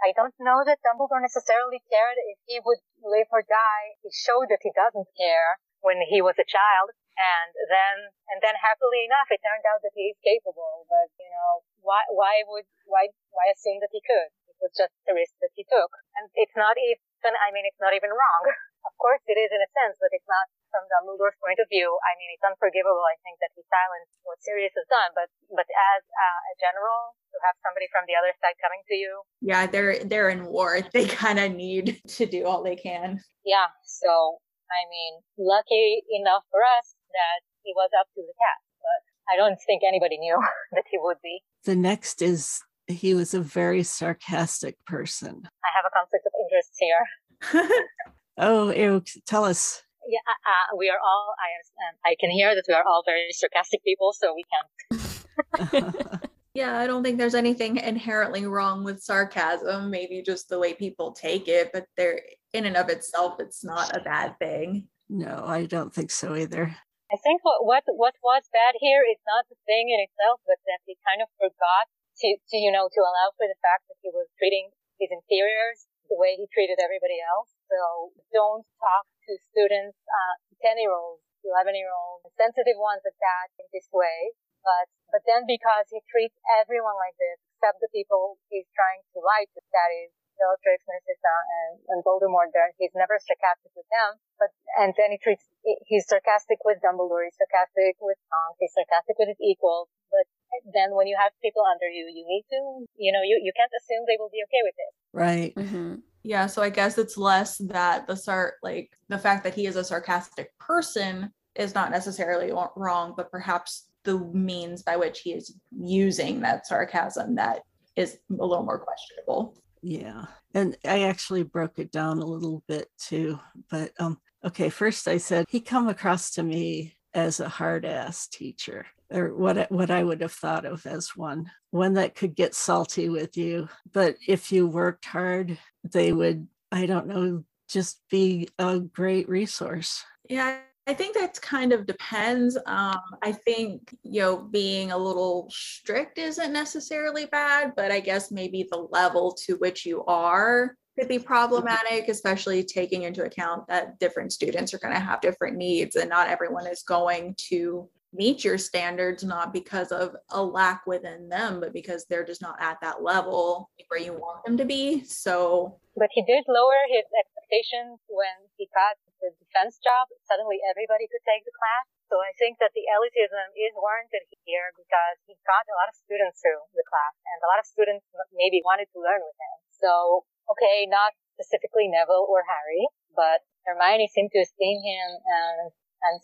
I, don't know that Dumbledore necessarily cared if he would live or die. He showed that he doesn't care when he was a child. And then, and then happily enough, it turned out that he is capable. But, you know, why, why would, why, why assume that he could? It was just a risk that he took. And it's not even, I mean, it's not even wrong. of course it is in a sense, but it's not from Dumbledore's point of view. I mean, it's unforgivable, I think, that he silenced what Sirius has done. But, but as uh, a general, to have somebody from the other side coming to you. Yeah, they're, they're in war. They kind of need to do all they can. Yeah. So, I mean, lucky enough for us that he was up to the task, but I don't think anybody knew that he would be. The next is he was a very sarcastic person. I have a conflict of interest here. oh, Eric, tell us. Yeah, uh, uh, we are all. I understand. I can hear that we are all very sarcastic people, so we can't. yeah, I don't think there's anything inherently wrong with sarcasm. Maybe just the way people take it, but there, in and of itself, it's not a bad thing. No, I don't think so either. I think what, what, what was bad here is not the thing in itself, but that he kind of forgot to, to, you know, to allow for the fact that he was treating his inferiors the way he treated everybody else. So don't talk to students, uh, 10 year olds, 11 year olds, sensitive ones at that in this way. But, but then because he treats everyone like this, except the people he's trying to lie to, that is Bellatrix, Narcissa, and, and Voldemort there. He's never sarcastic with them, but, and then he treats, he's sarcastic with Dumbledore, he's sarcastic with Tonks, he's sarcastic with his equals, but then when you have people under you, you need to, you know, you, you can't assume they will be okay with it. Right. Mm-hmm. Yeah. So I guess it's less that the sart, like the fact that he is a sarcastic person is not necessarily wrong, but perhaps the means by which he is using that sarcasm that is a little more questionable. Yeah. And I actually broke it down a little bit too. But um, okay, first I said he come across to me as a hard ass teacher or what what I would have thought of as one one that could get salty with you but if you worked hard they would I don't know just be a great resource yeah I think that kind of depends. Um, I think, you know, being a little strict isn't necessarily bad, but I guess maybe the level to which you are could be problematic, especially taking into account that different students are going to have different needs and not everyone is going to meet your standards, not because of a lack within them, but because they're just not at that level where you want them to be. So, but he did lower his expectations when he got the defense job, suddenly everybody could take the class. So I think that the elitism is warranted here because he got a lot of students through the class and a lot of students maybe wanted to learn with him. So, okay, not specifically Neville or Harry, but Hermione seemed to esteem him and, and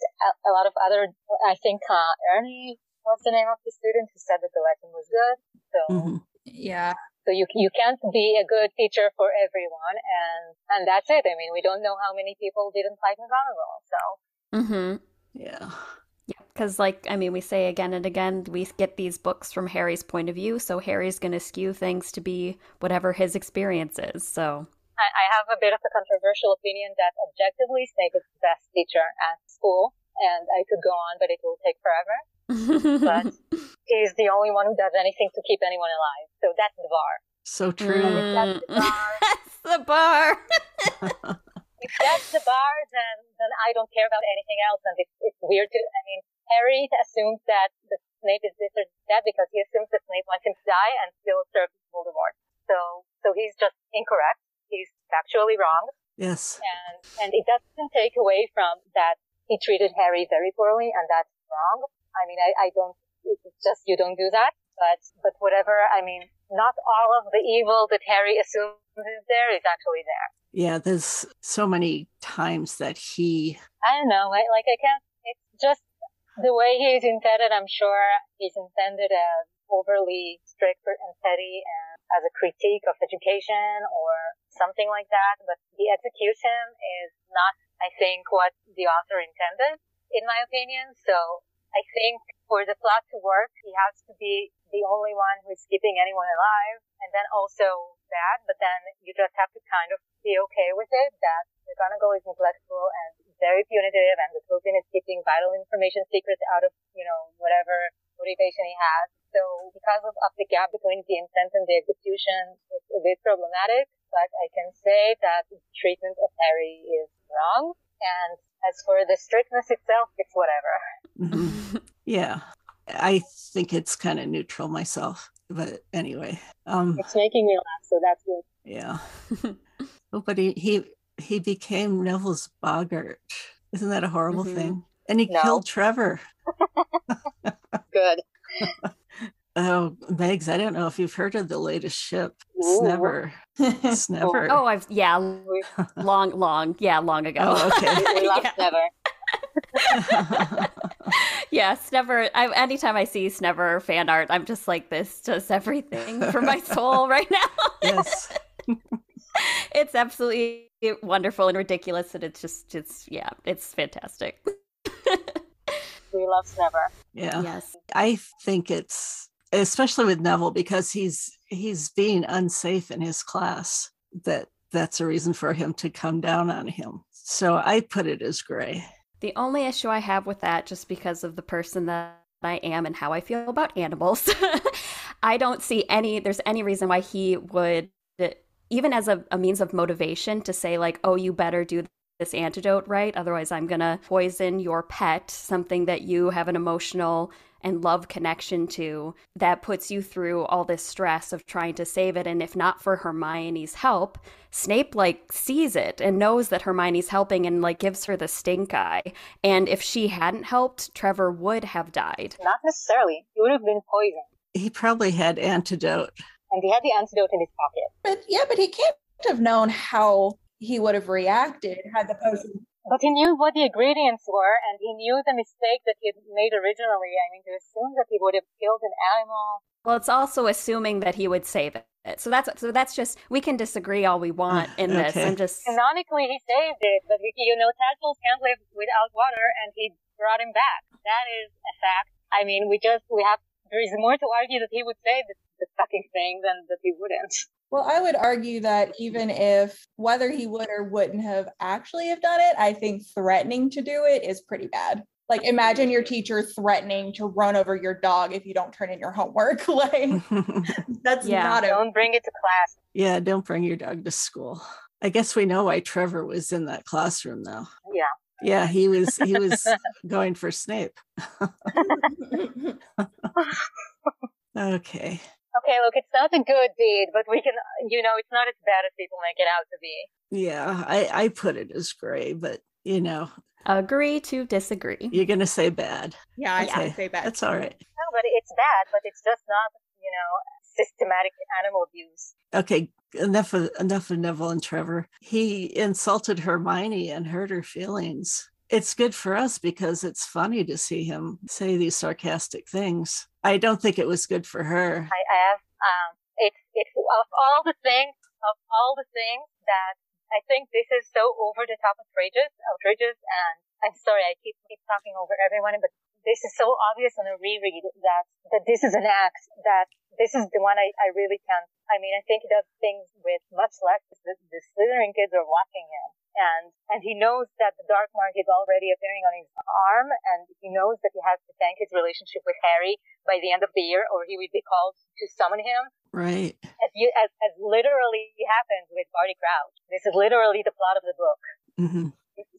a, lot of other, I think, uh, Ernie was the name of the student who said that the lesson was good. So, mm-hmm. yeah. So you you can't be a good teacher for everyone, and and that's it. I mean, we don't know how many people didn't like McGonagall. So. Mm-hmm. Yeah. Yeah, because like I mean, we say again and again, we get these books from Harry's point of view, so Harry's going to skew things to be whatever his experience is. So. I, I have a bit of a controversial opinion that objectively Snape is the best teacher at school, and I could go on, but it will take forever but he's the only one who does anything to keep anyone alive. So that's the bar. So true. Mm. That's the bar. that's the bar. if that's the bar, then then I don't care about anything else. And it's, it's weird to. I mean, Harry assumes that the Snape is this or that because he assumes that Snape wants him to die and still serves Voldemort. So so he's just incorrect. He's factually wrong. Yes. And and it doesn't take away from that he treated Harry very poorly, and that's wrong. I mean, I, I don't. It's just you don't do that. But but whatever. I mean, not all of the evil that Harry assumes is there is actually there. Yeah, there's so many times that he. I don't know. Like, like I can't. It's just the way he's intended. I'm sure he's intended as overly strict and petty and as a critique of education or something like that. But the execution is not, I think, what the author intended, in my opinion. So I think for the plot to work, he has to be the only one who's keeping anyone alive, and then also that, but then you just have to kind of be okay with it that McGonagall is neglectful and very punitive, and the Lupin is keeping vital information secrets out of, you know, whatever motivation he has. So because of, of the gap between the intent and the execution, it's a bit problematic, but I can say that the treatment of Harry is wrong, and as for the strictness itself, it's whatever. Mhm. yeah, I think it's kind of neutral myself. But anyway, um, It's making me laugh, so that's good. yeah. Oh, but he, he he became Neville's boggart. Isn't that a horrible Mhm. thing? And he No. killed Trevor. Good. Oh, Megs, I don't know if you've heard of the latest ship, Ooh. Snever. Snever. Oh, I've yeah, long, long, yeah, long ago. Oh, okay. we love. Snever. yeah, Snever. I, anytime I see Snever fan art, I'm just like, this does everything for my soul right now. yes. it's absolutely wonderful and ridiculous, and it's just, it's yeah, it's fantastic. we love Snever. Yeah. Yes. I think it's especially with Neville because he's he's being unsafe in his class that that's a reason for him to come down on him. So I put it as gray. The only issue I have with that, just because of the person that I am and how I feel about animals, I don't see any, there's any reason why he would, even as a, a means of motivation, to say, like, oh, you better do this antidote, right? Otherwise, I'm going to poison your pet, something that you have an emotional and love connection to that puts you through all this stress of trying to save it. And if not for Hermione's help, Snape like sees it and knows that Hermione's helping and like gives her the stink eye. And if she hadn't helped, Trevor would have died. Not necessarily. He would have been poisoned. He probably had antidote. And he had the antidote in his pocket. But yeah, but he can't have known how he would have reacted had the potion. But he knew what the ingredients were, and he knew the mistake that he had made originally. I mean, to assume that he would have killed an animal. Well, it's also assuming that he would save it. So that's so that's just we can disagree all we want in this. Okay. I'm just Canonically, he saved it, but you know, tadpoles can't live without water, and he brought him back. That is a fact. I mean, we just we have. There is more to argue that he would save the, the fucking thing than that he wouldn't. Well, I would argue that even if whether he would or wouldn't have actually have done it, I think threatening to do it is pretty bad. Like imagine your teacher threatening to run over your dog if you don't turn in your homework. like that's Yeah. not a Don't bring it to class. yeah, don't bring your dog to school. I guess we know why Trevor was in that classroom though. Yeah. Yeah, he was he was going for Snape. Okay. Okay, look, it's not a good deed, but we can, you know, it's not as bad as people make it out to be. Yeah, I, I put it as gray, but you know, agree to disagree. you're gonna say bad. yeah, I Okay, would say bad. That's all right. No, but it's bad, but it's just not, you know, systematic animal abuse. Okay, enough of enough of Neville and Trevor. He insulted Hermione and hurt her feelings. It's good for us because it's funny to see him say these sarcastic things. I don't think it was good for her. I, have, um, it's, it's of all the things, of all the things that I think this is so over the top outrageous, outrageous, and I'm sorry, I keep, keep talking over everyone, but this is so obvious on a reread that, that this is an act that this is the one I, I really can't. I mean, I think he does things with much less. The, the Slytherin kids are watching him and, and he knows that the dark mark is already appearing on his arm and he knows that he has to thank his relationship with Harry by the end of the year or he would be called to summon him Right. as, you, as, as literally happens with Barty Crouch. This is literally the plot of the book. hmm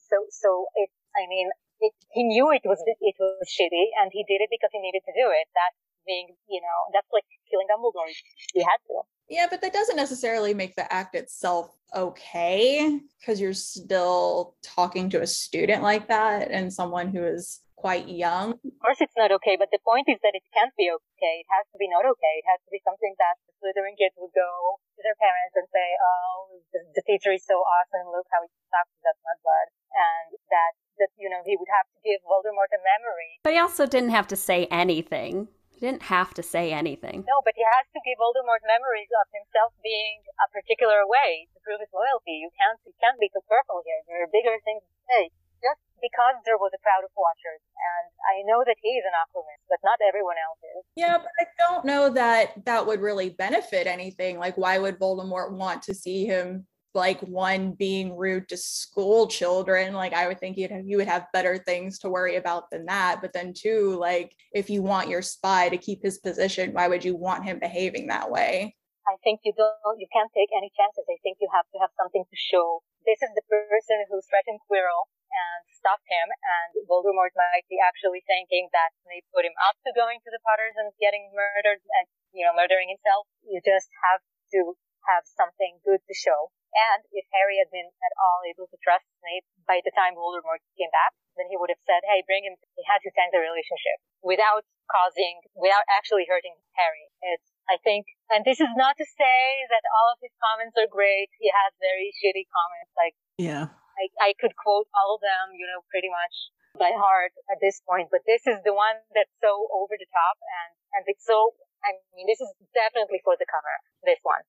So, so it, I mean, it, he knew it was, it was shitty and he did it because he needed to do it. That being, you know, that's like killing Dumbledore. He had to. Yeah, but that doesn't necessarily make the act itself okay because you're still talking to a student like that and someone who is quite young. Of course, it's not okay, but the point is that it can't be okay. It has to be not okay. It has to be something that the Slytherin kids would go to their parents and say, "Oh, the, the teacher is so awesome. Look how he talks to that mudblood," and that that you know he would have to give Voldemort a memory. But he also didn't have to say anything. He didn't have to say anything. No, but he has to give Voldemort memories of himself being a particular way to prove his loyalty. You can't you can't be too careful here. There are bigger things to say. Just because there was a crowd of watchers, and I know that he is an Occlumist, but not everyone else is. Yeah, but I don't know that that would really benefit anything. Like, why would Voldemort want to see him like one being rude to school children like i would think you'd have, you would have better things to worry about than that but then two like if you want your spy to keep his position why would you want him behaving that way? I think you don't you can't take any chances. I think you have to have something to show. This is the person who threatened quirrell and stopped him and voldemort might be actually thinking that they put him up to going to the potters and getting murdered and you know murdering himself. You just have to have something good to show and if Harry had been at all able to trust Snape by the time Voldemort came back, then he would have said, hey, bring him. He had to tank the relationship without causing, without actually hurting Harry. It's, I think, and this is not to say that all of his comments are great. He has very shitty comments. Like, yeah, I, I could quote all of them, you know, pretty much by heart at this point, but this is the one that's so over the top and, and it's so, I mean, this is definitely for the cover, this one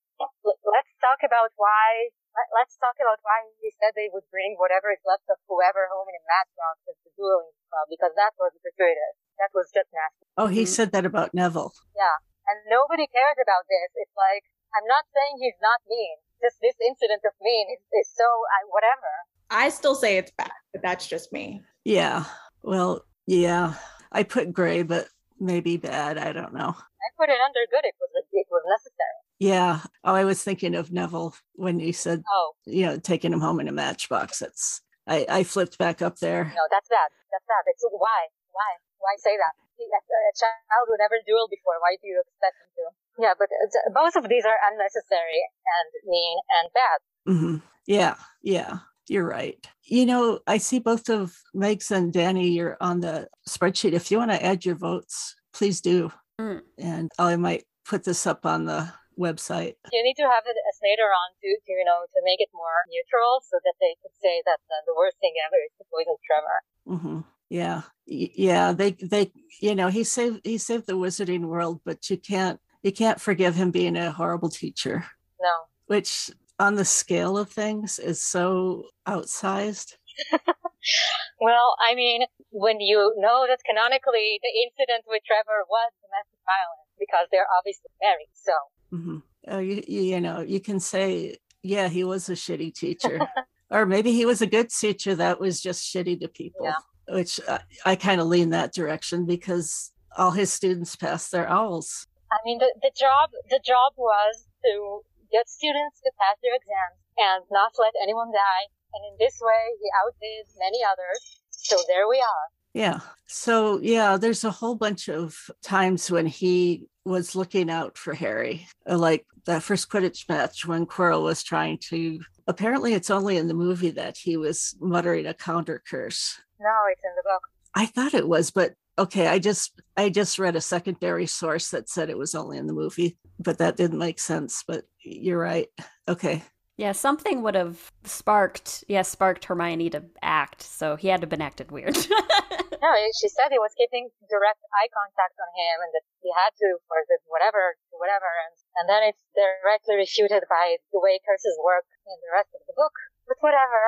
let's talk about why. Let's talk about why he said they would bring whatever is left of whoever home in a matchbox at the dueling club because that was gratuitous. That was just nasty. Oh, he mm-hmm. said that about Neville. Yeah, and nobody cares about this. It's like I'm not saying he's not mean. Just this incident of mean is, is so I, whatever. I still say it's bad, but that's just me. Yeah. Well, yeah. I put gray, but maybe bad. I don't know. I put it under good. It was it was necessary. Yeah. Oh, I was thinking of Neville when you said, oh, you know, taking him home in a matchbox. It's, I, I flipped back up there. No, that's bad. That's bad. It's why? Why? Why say that? A child who never dueled before. Why do you expect him to? Yeah, but both of these are unnecessary and mean and bad. Mm-hmm. Yeah. Yeah. You're right. You know, I see both of Megs and Danny, you're on the spreadsheet. If you want to add your votes, please do. Mm. And I might put this up on the website. You need to have a Snader on to, to, you know, to make it more neutral so that they could say that the, the worst thing ever is the poison Trevor. Mm-hmm. Yeah, yeah. They, they, you know, he saved, he saved the wizarding world, but you can't, you can't forgive him being a horrible teacher. No. Which, on the scale of things, is so outsized. well, I mean, when you know that canonically the incident with Trevor was domestic violence because they're obviously married, so Mm-hmm. Oh, you, you know, you can say, yeah, he was a shitty teacher. or maybe he was a good teacher that was just shitty to people, yeah. which I, I kind of lean that direction because all his students passed their owls. I mean, the, the job the job was to get students to pass their exams and not let anyone die. And in this way, he outdid many others. So there we are. Yeah. So, yeah, there's a whole bunch of times when he was looking out for Harry, uh, like that first Quidditch match when Quirrell was trying to. Apparently, it's only in the movie that he was muttering a counter curse. No, it's in the book. I thought it was, but okay, I just I just read a secondary source that said it was only in the movie, but that didn't make sense. But you're right. Okay. Yeah, something would have sparked, yeah, sparked Hermione to act. So he had to have been acted weird. no, she said he was keeping direct eye contact on him and that he had to for the whatever, whatever. And, and then it's directly refuted by the way curses work in the rest of the book. But whatever.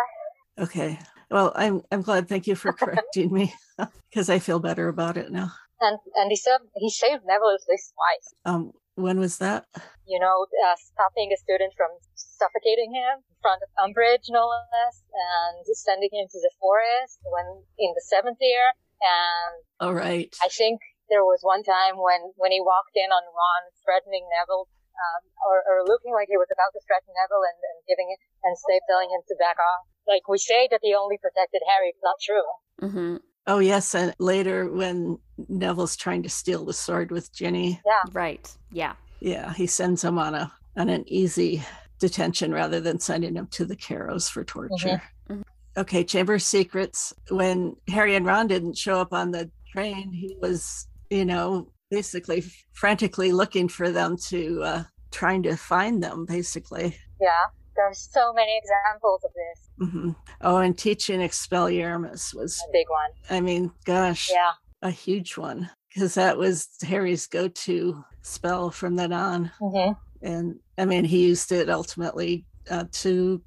Okay. Well, I'm I'm glad. Thank you for correcting me because I feel better about it now. And and he said he saved Neville at least twice. Um, when was that? You know, uh, stopping a student from suffocating him in front of Umbridge, no less, and sending him to the forest when in the seventh year. And all right, I think there was one time when when he walked in on Ron threatening Neville. Um, or, or looking like he was about to threaten Neville and, and giving it and Snape telling him to back off. Like we say that he only protected Harry, it's not true. Mm-hmm. Oh yes, and later when Neville's trying to steal the sword with Ginny. Yeah. Right. Yeah. Yeah, he sends him on a on an easy detention rather than sending him to the Carrows for torture. Mhm. Okay, Chamber of Secrets. When Harry and Ron didn't show up on the train, he was, you know, basically frantically looking for them to uh, trying to find them, basically. Yeah. There's so many examples of this. hmm Oh, and teaching Expelliarmus was, A big one. I mean, gosh, Yeah. a huge one because that was Harry's go-to spell from then on. hmm and I mean, he used it ultimately uh, to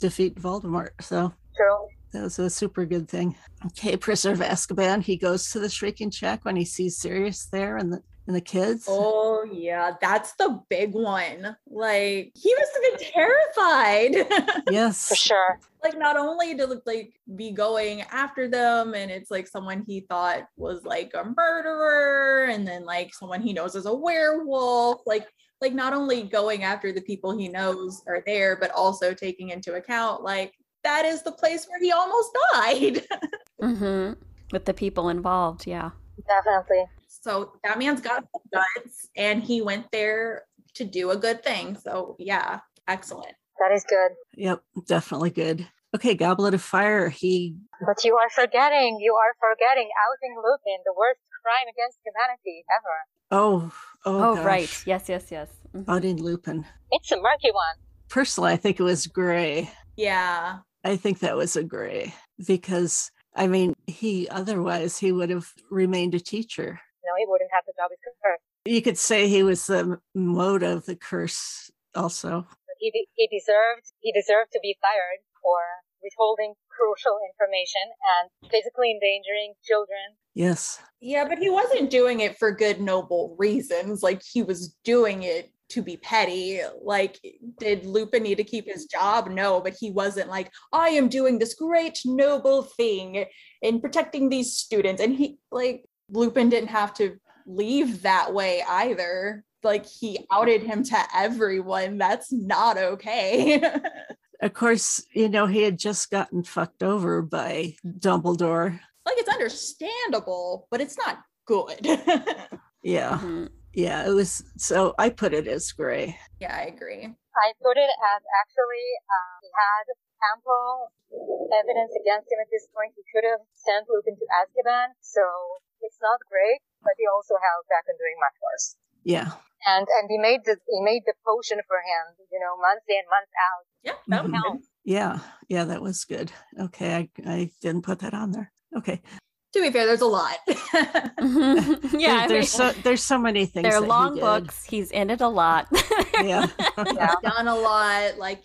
defeat Voldemort. So True. that was a super good thing. Okay, Prisoner of Azkaban. He goes to the Shrieking Shack when he sees Sirius there and the and the kids. Oh yeah, that's the big one. Like he must have been terrified. yes, For sure. like not only to like be going after them and it's like someone he thought was like a murderer and then like someone he knows is a werewolf like like not only going after the people he knows are there but also taking into account like that is the place where he almost died mm-hmm. With the people involved, yeah. Definitely. So that man's got some guts and he went there to do a good thing so yeah excellent That is good. Yep, definitely good. Okay, Goblet of Fire. He But you are forgetting, you are forgetting outing Lupin, the worst crime against humanity ever. oh oh, Oh, gosh. right. Yes, yes, yes. Mhm. Outing Lupin. It's a murky one. Personally, I think it was Gray. yeah I think that was a Gray because I mean, he otherwise he would have remained a teacher. No, he wouldn't have the job he's cursed. You could say he was the mode of the curse also. He, de- he deserved he deserved to be fired for withholding crucial information and physically endangering children. Yes. Yeah, but he wasn't doing it for good, noble reasons. Like he was doing it to be petty. Like, did Lupin need to keep his job? No, but he wasn't like, I am doing this great, noble thing in protecting these students. And he, like, Lupin didn't have to leave that way either. Like, he outed him to everyone. That's not okay. Of course, you know, he had just gotten fucked over by Dumbledore. like, it's understandable, but it's not good. Yeah. Mhm. Yeah. It was so I put it as gray. yeah, I agree. I put it as actually uh, he had ample evidence against him at this point. He could have sent Lupin to Azkaban, so it's not great, but he also held back on doing much worse. Yeah. And and he made the he made the potion for him, you know, months in, months out. Yeah, that was Mhm. good. Yeah. Yeah. That was good. Okay. I, I didn't put that on there. Okay. To be fair, there's a lot. Mhm. yeah, There- there's mean, so there's so many things. they're that he long did. books. He's in it a lot. Yeah. Yeah. Done a lot. Like,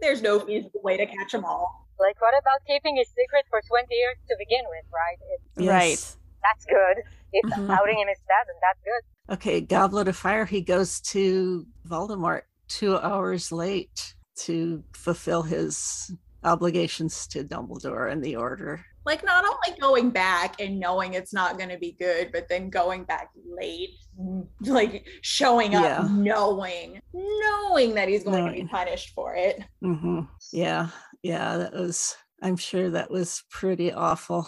there's no feasible way to catch them all. Like what about keeping his secret for twenty years to begin with, right? It's, Yes. Right. That's good. If Mhm. outing him is bad, then that's good. Okay, Goblet of Fire. He goes to Voldemort two hours late to fulfill his obligations to Dumbledore and the Order. Like, not only going back and knowing it's not going to be good, but then going back late, like showing up Yeah. knowing, knowing that he's going to be punished for it. hmm Yeah, yeah, that was. I'm sure that was pretty awful.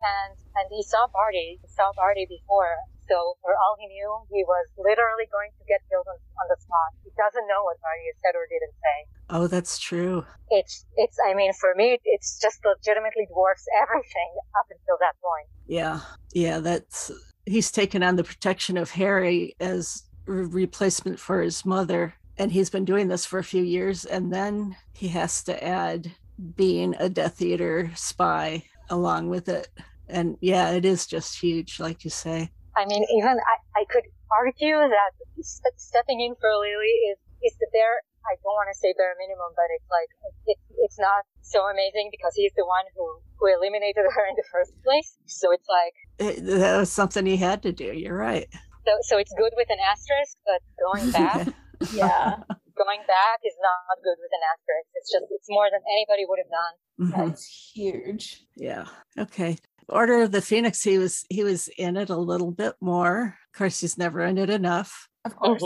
And and he saw Barty, he saw Barty before. So for all he knew, he was literally going to get killed on, on the spot. He doesn't know what Barty said or didn't say. Oh, that's true. It's it's I mean for me it's just legitimately dwarfs everything up until that point. Yeah, yeah, that's. He's taken on the protection of Harry as re- replacement for his mother, and he's been doing this for a few years, and then he has to add being a Death Eater spy along with it. And yeah, it is just huge, like you say. I mean even I, I could argue that st- stepping in for Lily is is the bare I don't want to say bare minimum, but it's like it, it's not so amazing because he's the one who who eliminated her in the first place. So it's like It- that was something he had to do. You're right. so so it's good with an asterisk, but going back Yeah. going back is not good with an asterisk. It's just it's more than anybody would have done. Mhm. That's huge. Yeah. Okay. Order of the Phoenix, he was he was in it a little bit more. Of course, he's never in it enough. Of course.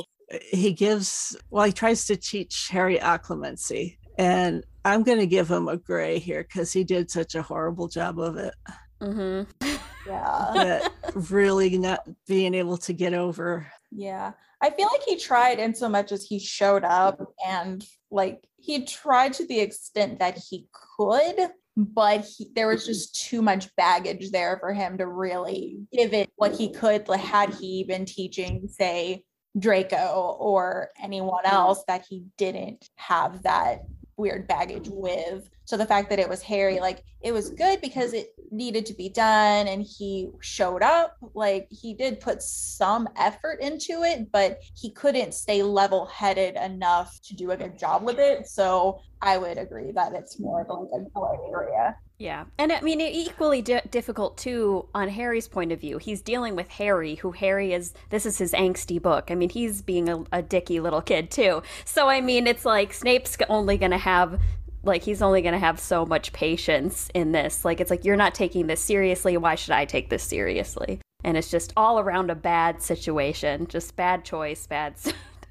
He gives well, he tries to teach Harry occlumency. And I'm gonna give him a gray here because he did such a horrible job of it. Mm-hmm. Yeah. But really not being able to get over. Yeah. I feel like he tried in so much as he showed up and like he tried to the extent that he could, but he, there was just too much baggage there for him to really give it what he could like, had he been teaching say Draco or anyone else that he didn't have that weird baggage with. So the fact that it was Harry, like it was good because it needed to be done and he showed up. Like he did put some effort into it, but he couldn't stay level headed enough to do a good job with it. So I would agree that it's more of a gray area. Yeah. And I mean, equally di- difficult too on Harry's point of view. He's dealing with Harry, who Harry is, this is his angsty book. I mean, he's being a, a dicky little kid too. So, I mean, it's like Snape's only going to have like he's only going to have so much patience in this. Like it's like you're not taking this seriously. Why should i take this seriously? And it's just all around a bad situation. Just bad choice bad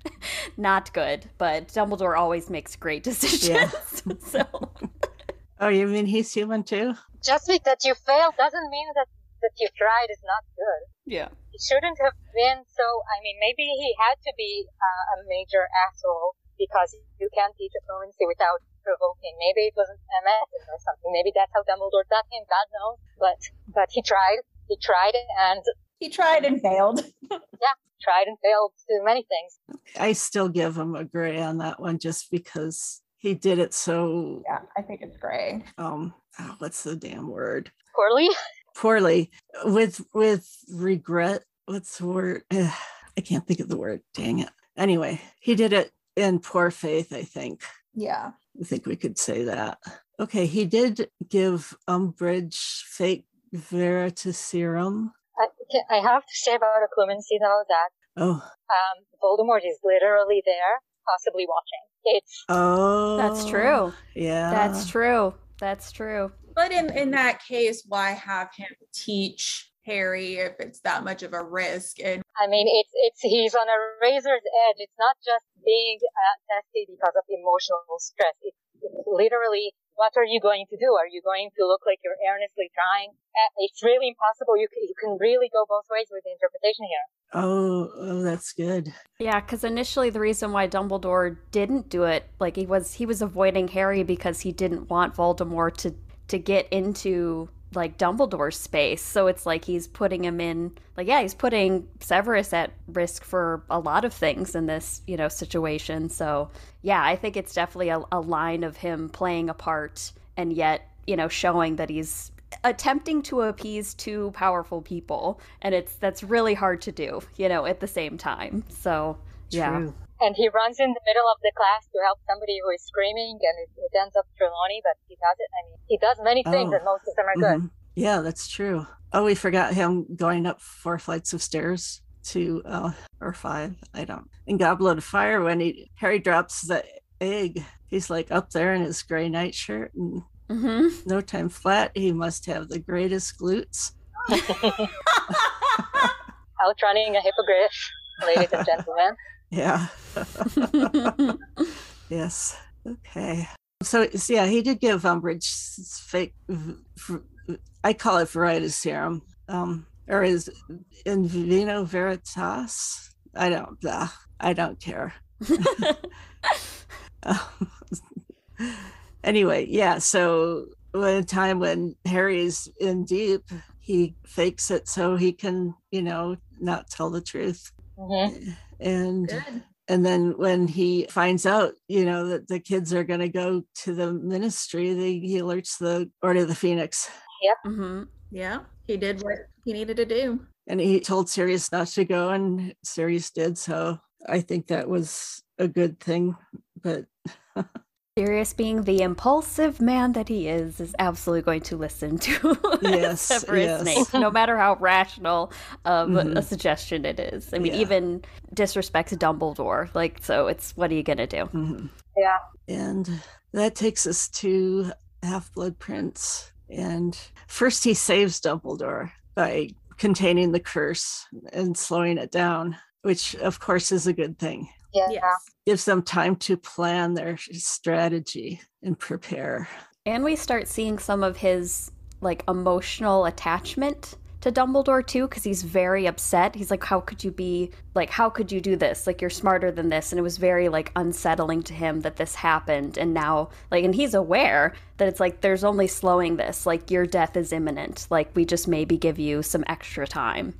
not good. But dumbledore always makes great decisions. Yeah. so oh you mean he's human too? Just because you failed doesn't mean that that you tried is not good. Yeah. It shouldn't have been so i mean maybe he had to be uh, a major asshole because you can't teach occlumency without provoking. Maybe it wasn't a method or something. Maybe that's how Dumbledore got him. God knows. But but he tried. He tried and he tried and failed. yeah, tried and failed to do many things. I still give him a gray on that one, just because he did it so. Yeah, I think it's gray. Um, oh, what's the damn word? Poorly. Poorly, with with regret. What's the word? I can't think of the word. Dang it. Anyway, he did it in poor faith, I think. Yeah. I think we could say that. Okay, he did give Umbridge fake veritaserum. I, I have to say about occlumency though that oh, um, Voldemort is literally there, possibly watching. It's oh, that's true. Yeah, that's true. That's true. But in in that case, why have him teach Harry if it's that much of a risk. And I mean, it's it's he's on a razor's edge. It's not just being uh, tested because of emotional stress. It's, it's literally what are you going to do? Are you going to look like you're earnestly trying? Uh, it's really impossible. You can, you can really go both ways with the interpretation here. Oh, oh that's good. Yeah, because initially the reason why Dumbledore didn't do it, like he was, he was avoiding Harry because he didn't want Voldemort to to get into like Dumbledore's space. So it's like he's putting him in like yeah, he's putting Severus at risk for a lot of things in this, you know, situation. So yeah, I think it's definitely a, a line of him playing a part and yet, you know, showing that he's attempting to appease two powerful people and it's that's really hard to do, you know, at the same time. So yeah. True and he runs in the middle of the class to help somebody who is screaming, and it, it ends up Trelawney, but he does it. I mean, he does many things, oh. and most of them are good. Mm-hmm. Yeah, that's true. Oh, we forgot him going up four flights of stairs to, uh, or five, I don't. In Goblet of Fire, when he Harry drops the egg, he's like up there in his gray nightshirt and mm-hmm. no time flat. He must have the greatest glutes. Outrunning a hippogriff, ladies and gentlemen. Yeah. yes. Okay. So, yeah, he did give Umbridge fake. I call it veritaserum, um, or is in vino veritas. I don't. Uh, I don't care. anyway, yeah. So, when a time when Harry's in deep, he fakes it so he can, you know, not tell the truth. Mm-hmm and Good. and then when he finds out you know that the kids are going to go to the ministry they, he alerts the order of the phoenix. Yep. Mm-hmm. yeah. He did what he needed to do. And he told sirius not to go and sirius did so i think that was a good thing but Sirius, being the impulsive man that he is, is absolutely going to listen to yes, Severus yes. Snape, no matter how rational of mm-hmm. a suggestion it is. I mean, yeah. even disrespects Dumbledore. Like, so it's what are you gonna do? Mm-hmm. Yeah. And that takes us to Half Blood Prince. And first, he saves Dumbledore by containing the curse and slowing it down, which, of course, is a good thing. Yeah. Yes. Gives them time to plan their strategy and prepare. And we start seeing some of his like emotional attachment to Dumbledore too because he's very upset. He's like how could you be like how could you do this? Like you're smarter than this and it was very like unsettling to him that this happened and now like and he's aware that it's like there's only slowing this. Like your death is imminent. Like we just maybe give you some extra time.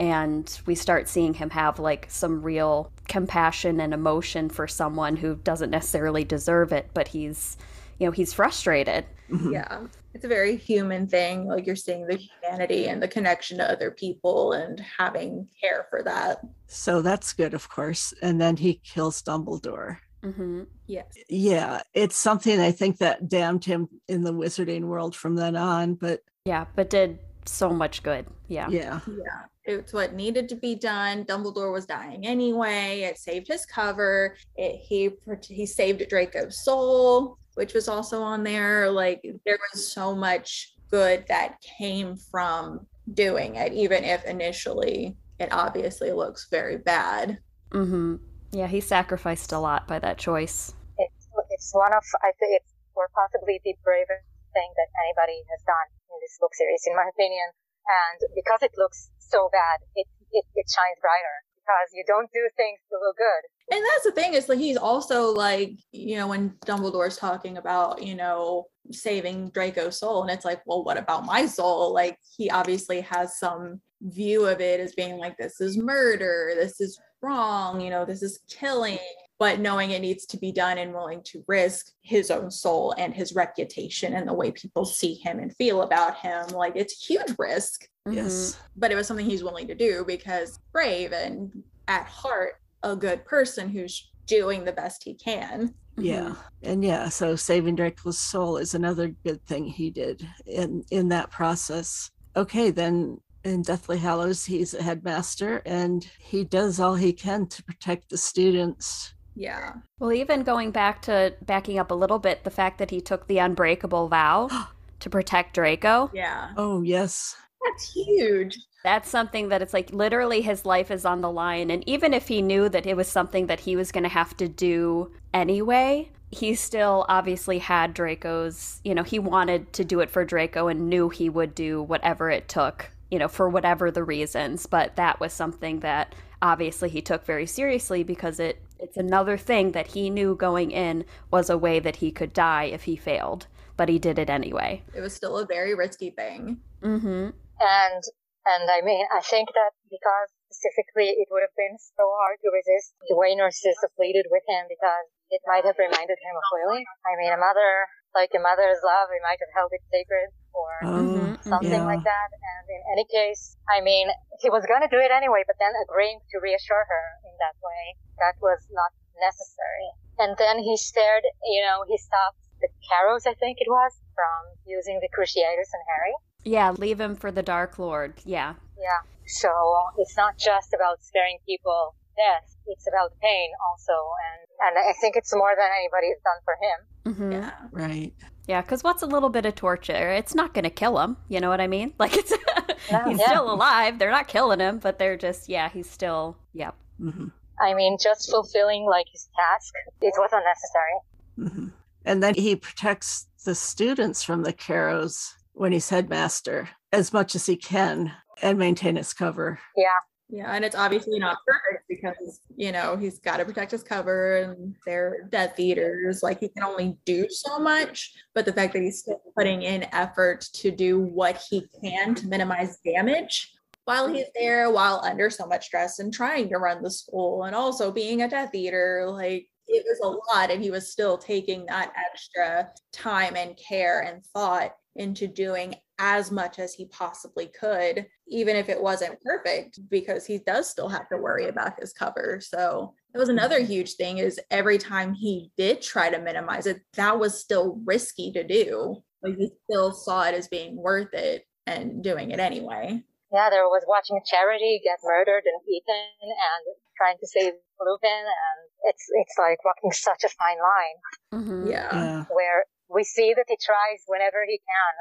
And we start seeing him have like some real compassion and emotion for someone who doesn't necessarily deserve it, but he's you know, he's frustrated. Mm-hmm. Yeah. It's a very human thing like you're seeing the humanity and the connection to other people and having care for that. So that's good of course. And then he kills dumbledore. Mm-hmm. yes. Yeah. It's something i think that damned him in the wizarding world from then on but yeah but did so much good. Yeah. Yeah. Yeah it's what needed to be done dumbledore was dying anyway it saved his cover it he he saved draco's soul which was also on there. Like there was so much good that came from doing it, even if initially it obviously looks very bad. Mm-hmm. Yeah, he sacrificed a lot by that choice. It's, it's one of, I think it's, or possibly the bravest thing that anybody has done in this book series, in my opinion. And because it looks so bad, it, it, it shines brighter because you don't do things to look good. And that's the thing is like he's also like you know when dumbledore's talking about you know saving draco's soul and it's like well what about my soul? Like he obviously has some view of it as being like this is murder this is wrong you know this is killing but knowing it needs to be done and willing to risk his own soul and his reputation and the way people see him and feel about him like it's huge risk yes but it was something he's willing to do because brave and at heart a good person who's doing the best he can. Yeah. Mm-hmm. And yeah, so saving Draco's soul is another good thing he did in in that process. Okay, then in Deathly Hallows, he's a headmaster and he does all he can to protect the students. Yeah. Well, even going back to backing up a little bit, the fact that he took the unbreakable vow to protect Draco. Yeah. Oh, yes. That's huge. That's something that it's like literally his life is on the line and even if he knew that it was something that he was going to have to do anyway he still obviously had draco's you know he wanted to do it for draco and knew he would do whatever it took you know for whatever the reasons but that was something that obviously he took very seriously because it it's another thing that he knew going in was a way that he could die if he failed but he did it anyway. It was still a very risky thing. Mm-hmm and and I mean, I think that because specifically it would have been so hard to resist, the way Narcissa pleaded with him because it might have reminded him of Lily. I mean, a mother, like a mother's love, he might have held it sacred or oh, mm-hmm, mm-hmm. something yeah. like that. And in any case, I mean, he was going to do it anyway, but then agreeing to reassure her in that way, that was not necessary. And then he stared, you know, he stopped the Carrows, I think it was, from using the Cruciatus and Harry. Yeah, leave him for the Dark Lord. Yeah. Yeah. So it's not just about sparing people death; it's about pain also, and and I think it's more than anybody's done for him. Mm-hmm. Yeah. Right. Yeah, because what's a little bit of torture? It's not going to kill him. You know what I mean? Like it's he's yeah. still alive. They're not killing him, but they're just yeah, he's still yeah. Mm-hmm. I mean, just fulfilling like his task, it was unnecessary. Mm-hmm. And then he protects the students from the Carrows when he's headmaster as much as he can and maintain his cover. Yeah. Yeah, and it's obviously not perfect because you know he's got to protect his cover, and they're Death Eaters. Like he can only do so much, but the fact that he's still putting in effort to do what he can to minimize damage while he's there, while under so much stress and trying to run the school, and also being a Death Eater, like it was a lot, and he was still taking that extra time and care and thought into doing as much as he possibly could, even if it wasn't perfect, because he does still have to worry about his cover. So that was another mm-hmm. huge thing is every time he did try to minimize it, that was still risky to do. But he still saw it as being worth it and doing it anyway. Yeah, there was watching Charity get murdered and eaten and trying to save Lupin and it's it's like walking such a fine line. Mm-hmm. Yeah. yeah. Where we see that he tries whenever he can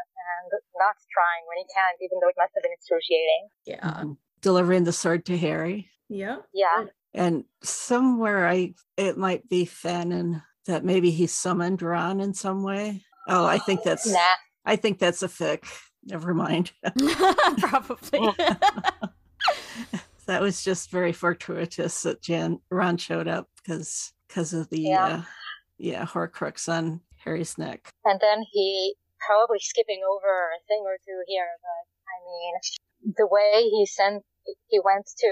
and not trying when he can't, even though it must have been excruciating. Yeah. Mm-hmm. Delivering the sword to Harry. Yeah. Yeah. And somewhere I it might be Fanon that maybe he summoned Ron in some way. Oh, I think that's nah. I think that's a fic. never mind. Probably. that was just very fortuitous that Jan Ron showed up because because of the Yeah. uh, yeah Horcrux on Harry's neck. And then he probably skipping over a thing or two here, but I mean, the way he sent, he went to,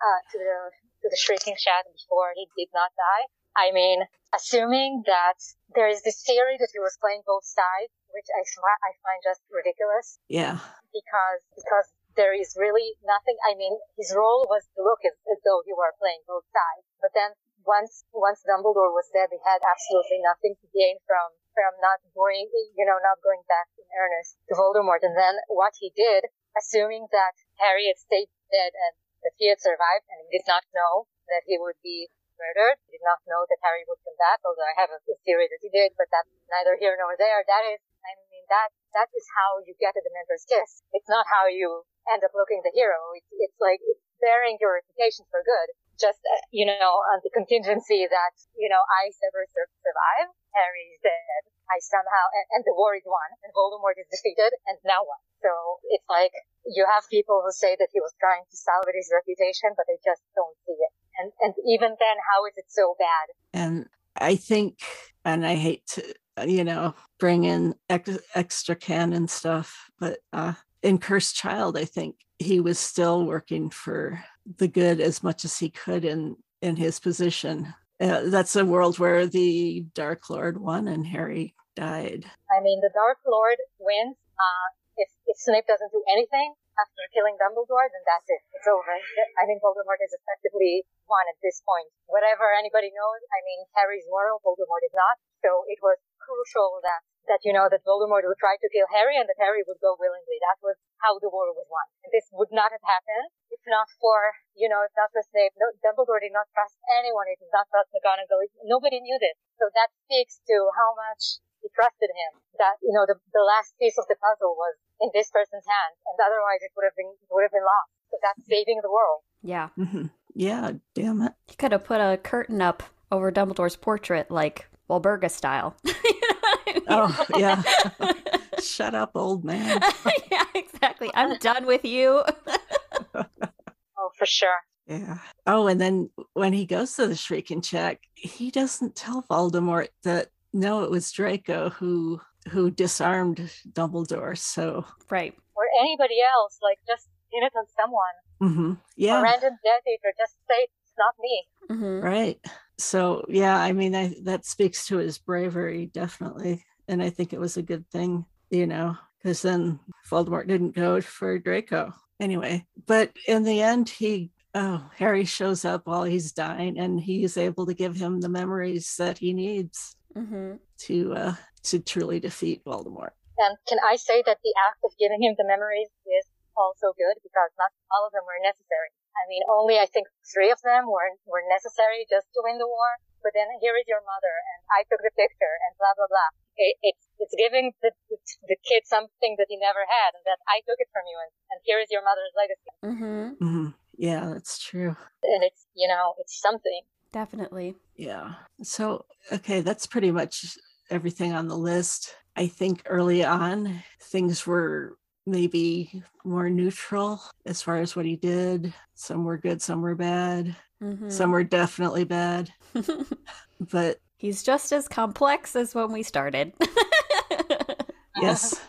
uh, to the, to the shrieking shack before he did not die. I mean, assuming that there is this theory that he was playing both sides, which I, I find just ridiculous Yeah, because, because there is really nothing, I mean, his role was to look as, as though he were playing both sides, but then once, once Dumbledore was dead, he had absolutely nothing to gain from, from not going, you know, not going back in earnest to Voldemort. And then what he did, assuming that Harry had stayed dead and that he had survived and he did not know that he would be murdered, he did not know that Harry would come back, although I have a, a theory that he did, but that's neither here nor there. That is, I mean, that, that is how you get a Dementor's kiss. It's not how you end up looking the hero. It's, it's like, it's bearing your reputation for good. Just, uh, you know, on the contingency that, you know, I ever sur- survive, Harry's dead. I somehow, and, and the war is won, and Voldemort is defeated, and now what? So it's like, you have people who say that he was trying to salvage his reputation, but they just don't see it. And, and even then, how is it so bad? and I think, and I hate to you know bring in ex- extra canon stuff, but uh, in Cursed Child, I think he was still working for the good as much as he could in in his position. Uh, that's a world where the Dark Lord won and Harry died. I mean, the Dark Lord wins. Uh, if, if Snape doesn't do anything after killing Dumbledore, then that's it. It's over. I think Voldemort is effectively won at this point. Whatever anybody knows, I mean, Harry's moral, Voldemort is not. So it was crucial that, that, you know, that Voldemort would try to kill Harry and that Harry would go willingly. That was how the war was won. And this would not have happened if not for, you know, if not for Snape. No, Dumbledore did not trust anyone. He did not trust McGonagall. Nobody knew this. So that speaks to how much he trusted him. That, you know, the, the last piece of the puzzle was in this person's hands. And otherwise it would have been, it would have been lost. So that's saving the world. yeah. Mhm. Yeah, damn it. You could have put a curtain up over Dumbledore's portrait, like Walburga style. You know I mean? Oh, yeah. Shut up, old man. yeah, exactly. I'm done with you. Oh, for sure. Yeah. Oh, and then when he goes to the Shrieking Shack, he doesn't tell Voldemort that no, it was Draco who who disarmed Dumbledore. So, right. Or anybody else, like just pin it on someone. mhm. A yeah, random Death Eater, just say it's not me. hmm right. So, yeah, I mean, I, that speaks to his bravery, definitely, and I think it was a good thing, you know, because then Voldemort didn't go for Draco anyway. But in the end, he. Oh, Harry shows up while he's dying, and he's able to give him the memories that he needs. hmm to uh to truly defeat Voldemort. And can I say that the act of giving him the memories is also good because not all of them were necessary. I mean, only I think three of them were were necessary just to win the war. But then here is your mother, and I took the picture, and blah blah blah. It, it's it's giving the, the the kid something that he never had, and that I took it from you, and, and here is your mother's legacy, Mm-hmm. Mm-hmm. Yeah, that's true. and it's you know it's something. Definitely. Yeah. So okay, that's pretty much everything on the list. I think early on things were maybe more neutral as far as what he did. Some were good, some were bad. hmm Some were definitely bad. But He's just as complex as when we started. yes.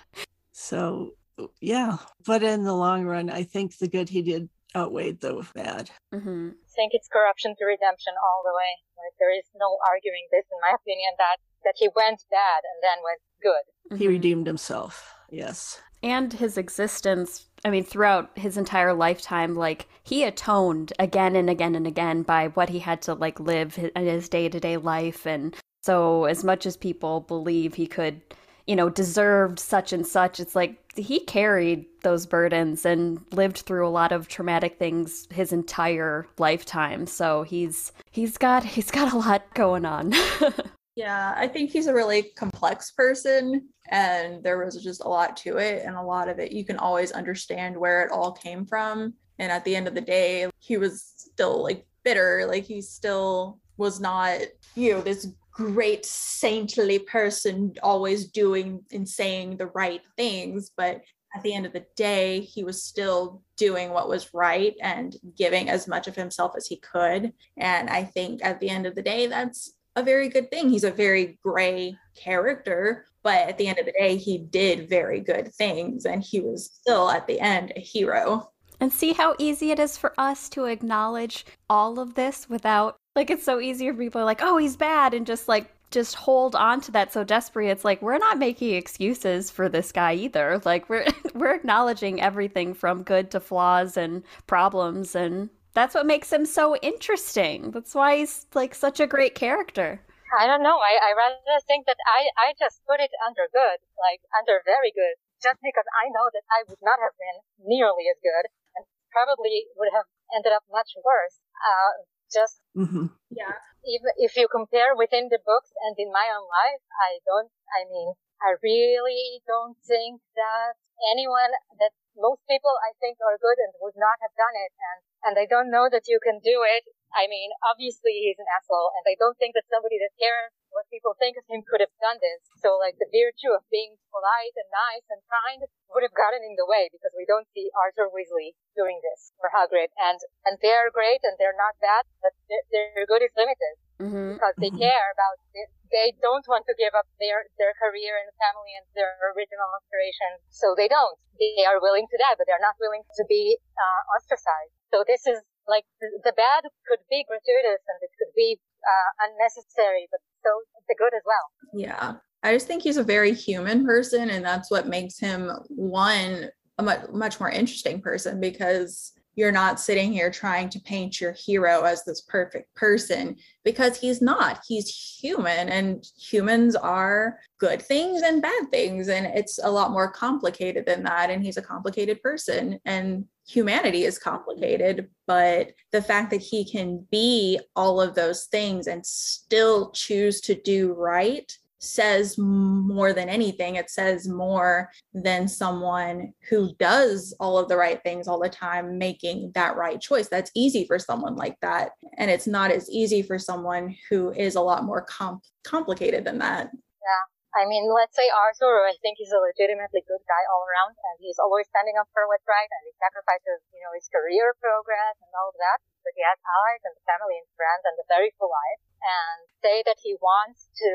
So yeah, but in the long run, I think the good he did outweighed the bad. hmm I think it's corruption to redemption all the way. Like there is no arguing this, in my opinion, that that he went bad and then went good. He Mhm. redeemed himself. Yes. And his existence i mean throughout his entire lifetime like he atoned again and again and again by what he had to like live in his day-to-day life. And so as much as people believe he could you know deserved such and such it's like he carried those burdens and lived through a lot of traumatic things his entire lifetime. So he's he's got he's got a lot going on Yeah, I think he's a really complex person and there was just a lot to it and a lot of it you can always understand where it all came from and at the end of the day he was still like bitter like he still was not you know this great saintly person always doing and saying the right things but at the end of the day, he was still doing what was right and giving as much of himself as he could. And I think at the end of the day, that's a very good thing. He's a very gray character, but at the end of the day, he did very good things and he was still at the end a hero. And see how easy it is for us to acknowledge all of this without, like, it's so easy for people like, oh, he's bad, and just like just hold on to that so desperately. It's like we're not making excuses for this guy either. Like we're we're acknowledging everything from good to flaws and problems and that's what makes him so interesting. That's why he's like such a great character. I don't know. I, I rather think that I, I just put it under good, like under very good, just because I know that I would not have been nearly as good and probably would have ended up much worse. Uh, just mm-hmm. yeah. If if you compare within the books and in my own life, I don't. I mean, I really don't think that anyone that most people I think are good and would not have done it, and and I don't know that you can do it. I mean, obviously he's an asshole, and I don't think that somebody that cares what people think of him could have done this. So like the virtue of being polite and nice and kind would have gotten in the way because we don't see Arthur Weasley doing this or Hagrid. And, and they're great and they're not bad, but their, their good is limited mm-hmm. because they mm-hmm. care about it. They don't want to give up their, their career and family and their original aspiration. So they don't. They are willing to die, but they're not willing to be uh, ostracized. So this is like the, the bad could be gratuitous and it could be uh, unnecessary, but so the good as well. Yeah. I just think he's a very human person, and that's what makes him one a much, much more interesting person because you're not sitting here trying to paint your hero as this perfect person because he's not. He's human, and humans are good things and bad things. And it's a lot more complicated than that. And he's a complicated person, and humanity is complicated. But the fact that he can be all of those things and still choose to do right says more than anything. It says more than someone who does all of the right things all the time, making that right choice. That's easy for someone like that. And it's not as easy for someone who is a lot more com- complicated than that. Yeah. I mean, let's say Arthur, I think he's a legitimately good guy all around, and he's always standing up for what's right, and he sacrifices, you know, his career progress and all of that. But he has allies and family and friends and a very full life. And say that he wants to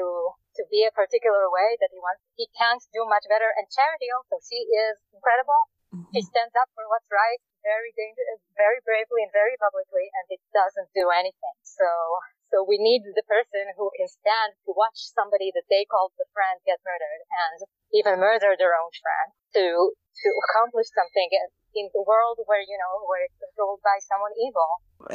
to be a particular way that he wants. He can't do much better. And Charity also, she is incredible. Mm-hmm. She stands up for what's right very dangerous, very bravely and very publicly, and it doesn't do anything. So, so we need the person who can stand to watch somebody that they called the friend get murdered and even murder their own friend to, to accomplish something in the world where, you know, where it's controlled by someone evil.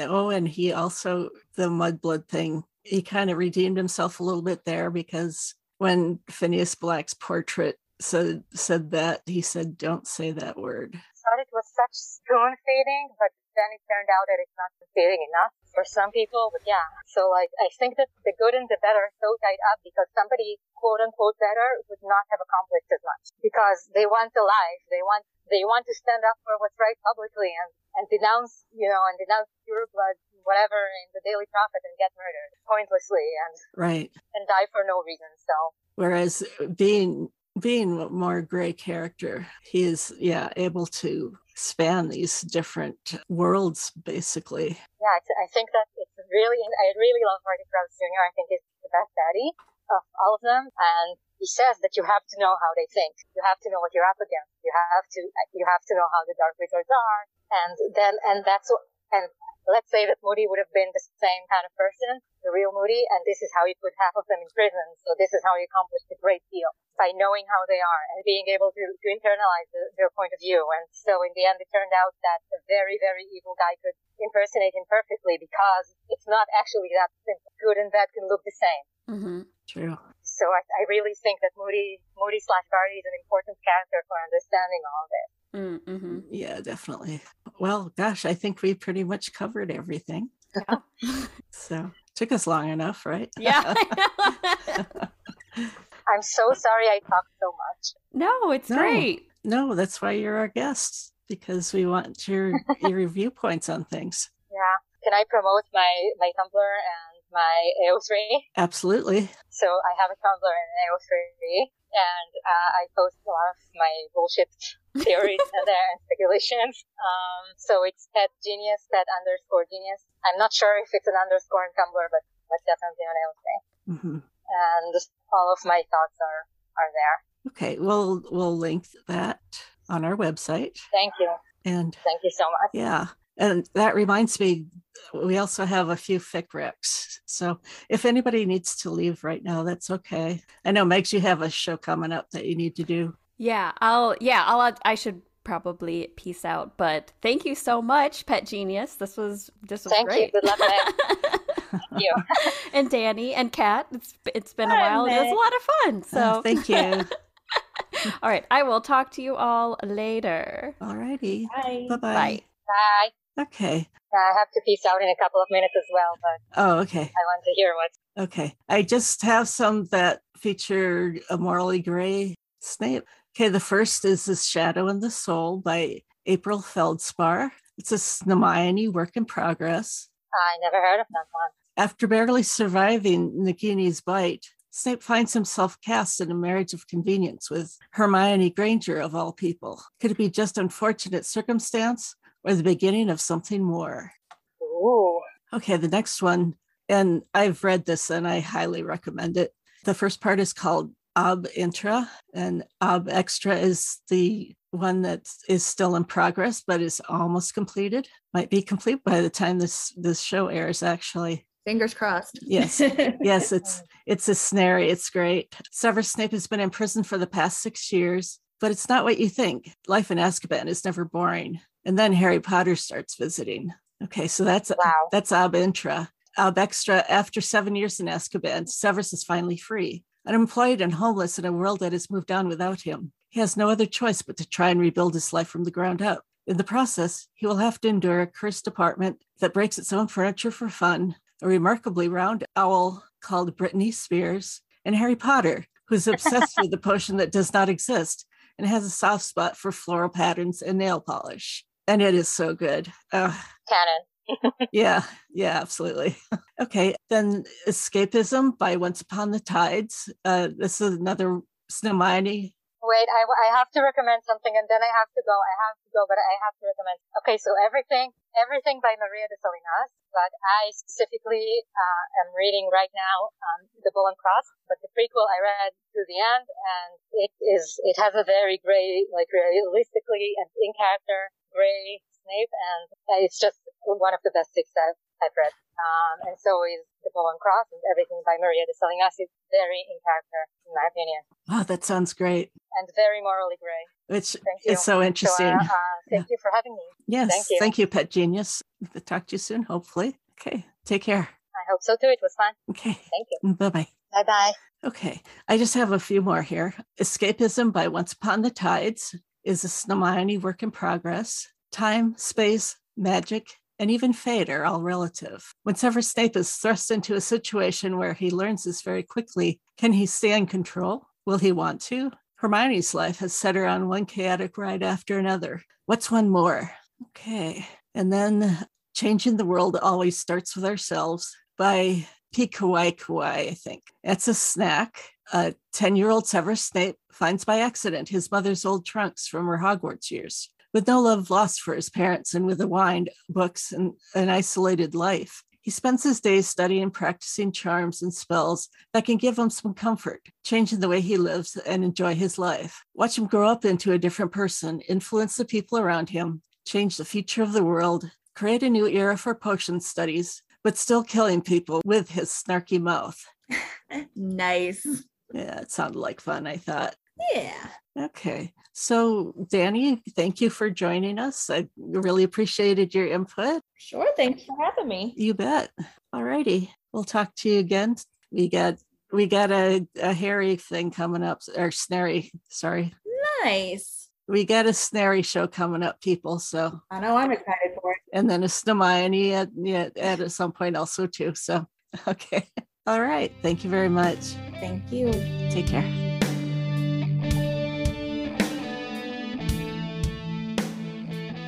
Oh, and he also, the mudblood thing he kind of redeemed himself a little bit there because when Phineas Black's portrait said said that, he said, "Don't say that word." Thought it was such spoon feeding, but then it turned out that it's not feeding enough for some people. But yeah, so like I think that the good and the better are so tied up because somebody quote unquote better would not have accomplished as much because they want the life, they want they want to stand up for what's right publicly and and denounce you know and denounce pure blood whatever in the Daily Prophet and get murdered pointlessly and right and die for no reason. So whereas being being a more gray character, he is yeah able to span these different worlds basically. Yeah, I think that it's really I really love Barty Crouch Jr. I think he's the best daddy of all of them and he says that you have to know how they think. You have to know what you're up against. You have to you have to know how the dark wizards are and then and that's what and let's say that Moody would have been the same kind of person, the real Moody, and this is how he put half of them in prison. So this is how he accomplished a great deal by knowing how they are and being able to, to internalize the, their point of view. And so in the end, it turned out that a very, very evil guy could impersonate him perfectly because it's not actually that simple. Good and bad can look the same. Mm-hmm. True. So I, I really think that Moody, Moody slash Barty is an important character for understanding all this. Mm-hmm. Yeah, definitely. Well, gosh, I think we pretty much covered everything. Yeah. so took us long enough, right? Yeah. I'm so sorry I talked so much. No, it's no, great. No, that's why you're our guest because we want your your viewpoints on things. Yeah. Can I promote my my Tumblr and my AO3? Absolutely. So I have a Tumblr and AO3 and uh, I post a lot of my bullshit theories in there and speculations. Um, so it's pet genius, pet underscore genius. I'm not sure if it's an underscore in Tumblr, but, but definitely on AO3. Mm-hmm. And all of my thoughts are, are there. Okay, we'll we'll link that on our website. Thank you. And thank you so much. Yeah. And that reminds me, we also have a few fic recs. So if anybody needs to leave right now, that's okay. I know, Megs, you have a show coming up that you need to do. Yeah, I'll, yeah, I'll, I should probably peace out, but thank you so much, Pet Genius. This was, this was thank great. you. Good luck, thank you. and Danny and Kat, it's, it's been Hi, a while. It was a lot of fun. So uh, thank you. all right. I will talk to you all later. All righty. Bye. Bye-bye. Bye. Bye. Okay. I have to peace out in a couple of minutes as well, but oh, okay. I want to hear what. Okay, I just have some that feature a morally gray Snape. Okay, the first is "The Shadow and the Soul" by April Feldspar. It's a Snamione work in progress. Ah, I never heard of that one. After barely surviving Nagini's bite, Snape finds himself cast in a marriage of convenience with Hermione Granger, of all people. Could it be just unfortunate circumstance, or the beginning of something more. Okay, the next one, and I've read this and I highly recommend it. The first part is called Ab Intra, and Ab Extra is the one that is still in progress but is almost completed. Might be complete by the time this this show airs. Actually, fingers crossed. Yes, yes, it's it's a Snarry. It's great. Severus Snape has been in prison for the past six years, but it's not what you think. Life in Azkaban is never boring. And then Harry Potter starts visiting. Okay, so that's wow. that's Ab Intra. Ab Extra, after seven years in Azkaban, Severus is finally free, unemployed and homeless in a world that has moved on without him. He has no other choice but to try and rebuild his life from the ground up. In the process, he will have to endure a cursed apartment that breaks its own furniture for fun, a remarkably round owl called Britney Spears, and Harry Potter, who's obsessed with the potion that does not exist and has a soft spot for floral patterns and nail polish and it is so good. Uh, Canon. yeah, yeah, absolutely. okay, then Escapism by Once Upon the Tides. Uh, this is another Snamione. Wait, I, I have to recommend something and then I have to go. I have to go, but I have to recommend. Okay, so everything, everything by Maria de Salinas, but I specifically uh, am reading right now um, The Bull and Cross, but the prequel I read to the end and it is, it has a very great, like realistically and in character Gray Snape, and it's just one of the best fics I've, I've read. Um, and so is The Bull and Cross and everything by Maria de Salinas is very in character, in my opinion. Oh, that sounds great. And very morally gray. Which is so interesting. So, uh, uh, thank yeah. you for having me. Yes. Thank you. Thank you, Pet Genius. I'll talk to you soon, hopefully. Okay. Take care. I hope so too. It was fun. Okay. Thank you. Bye bye. Bye bye. Okay. I just have a few more here. Escapism by Once Upon the Tides is a Snamione work in progress. Time, space, magic, and even fate are all relative. Whenever Snape is thrust into a situation where he learns this very quickly, can he stay in control? Will he want to? Hermione's life has set her on one chaotic ride after another. What's one more? Okay. And then Changing the World always starts with ourselves by P. Kawai, I think. It's a snack. A 10 year old Severus Snape finds by accident his mother's old trunks from her Hogwarts years. With no love lost for his parents and with a wine, books, and an isolated life, he spends his days studying and practicing charms and spells that can give him some comfort, changing the way he lives and enjoy his life. Watch him grow up into a different person, influence the people around him, change the future of the world, create a new era for potion studies, but still killing people with his snarky mouth. nice. Yeah, it sounded like fun, I thought. Yeah. Okay. So, Danny, thank you for joining us. I really appreciated your input. Sure. Thanks for having me. You bet. All righty. We'll talk to you again. We got we got a, a hairy thing coming up or Snarry, sorry. Nice. We got a Snarry show coming up, people. So I know I'm excited for it. And then a Snamione at, yeah, at some point also too. So okay. All right. Thank you very much. Thank you. Take care.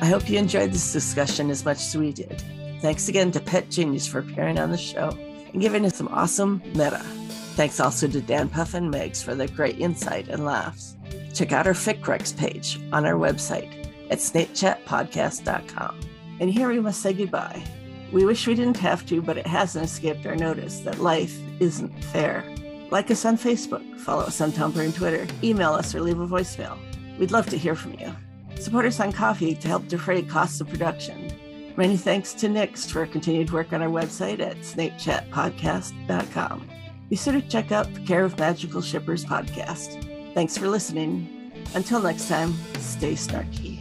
I hope you enjoyed this discussion as much as we did. Thanks again to Pet Genius for appearing on the show. and giving us some awesome meta. Thanks also to Dan Puff and Megs for their great insight and laughs. Check out our Fic Recs page on our website at snapechatpodcast.com. And here we must say goodbye. We wish we didn't have to, but it hasn't escaped our notice that life isn't fair. Like us on Facebook, follow us on Tumblr and Twitter, email us, or leave a voicemail. We'd love to hear from you. Support us on Ko-fi to help defray costs of production. Many thanks to Nix for continued work on our website at snapechatpodcast.com. Be sure to check out the Care of Magical Shippers podcast. Thanks for listening. Until next time, stay snarky.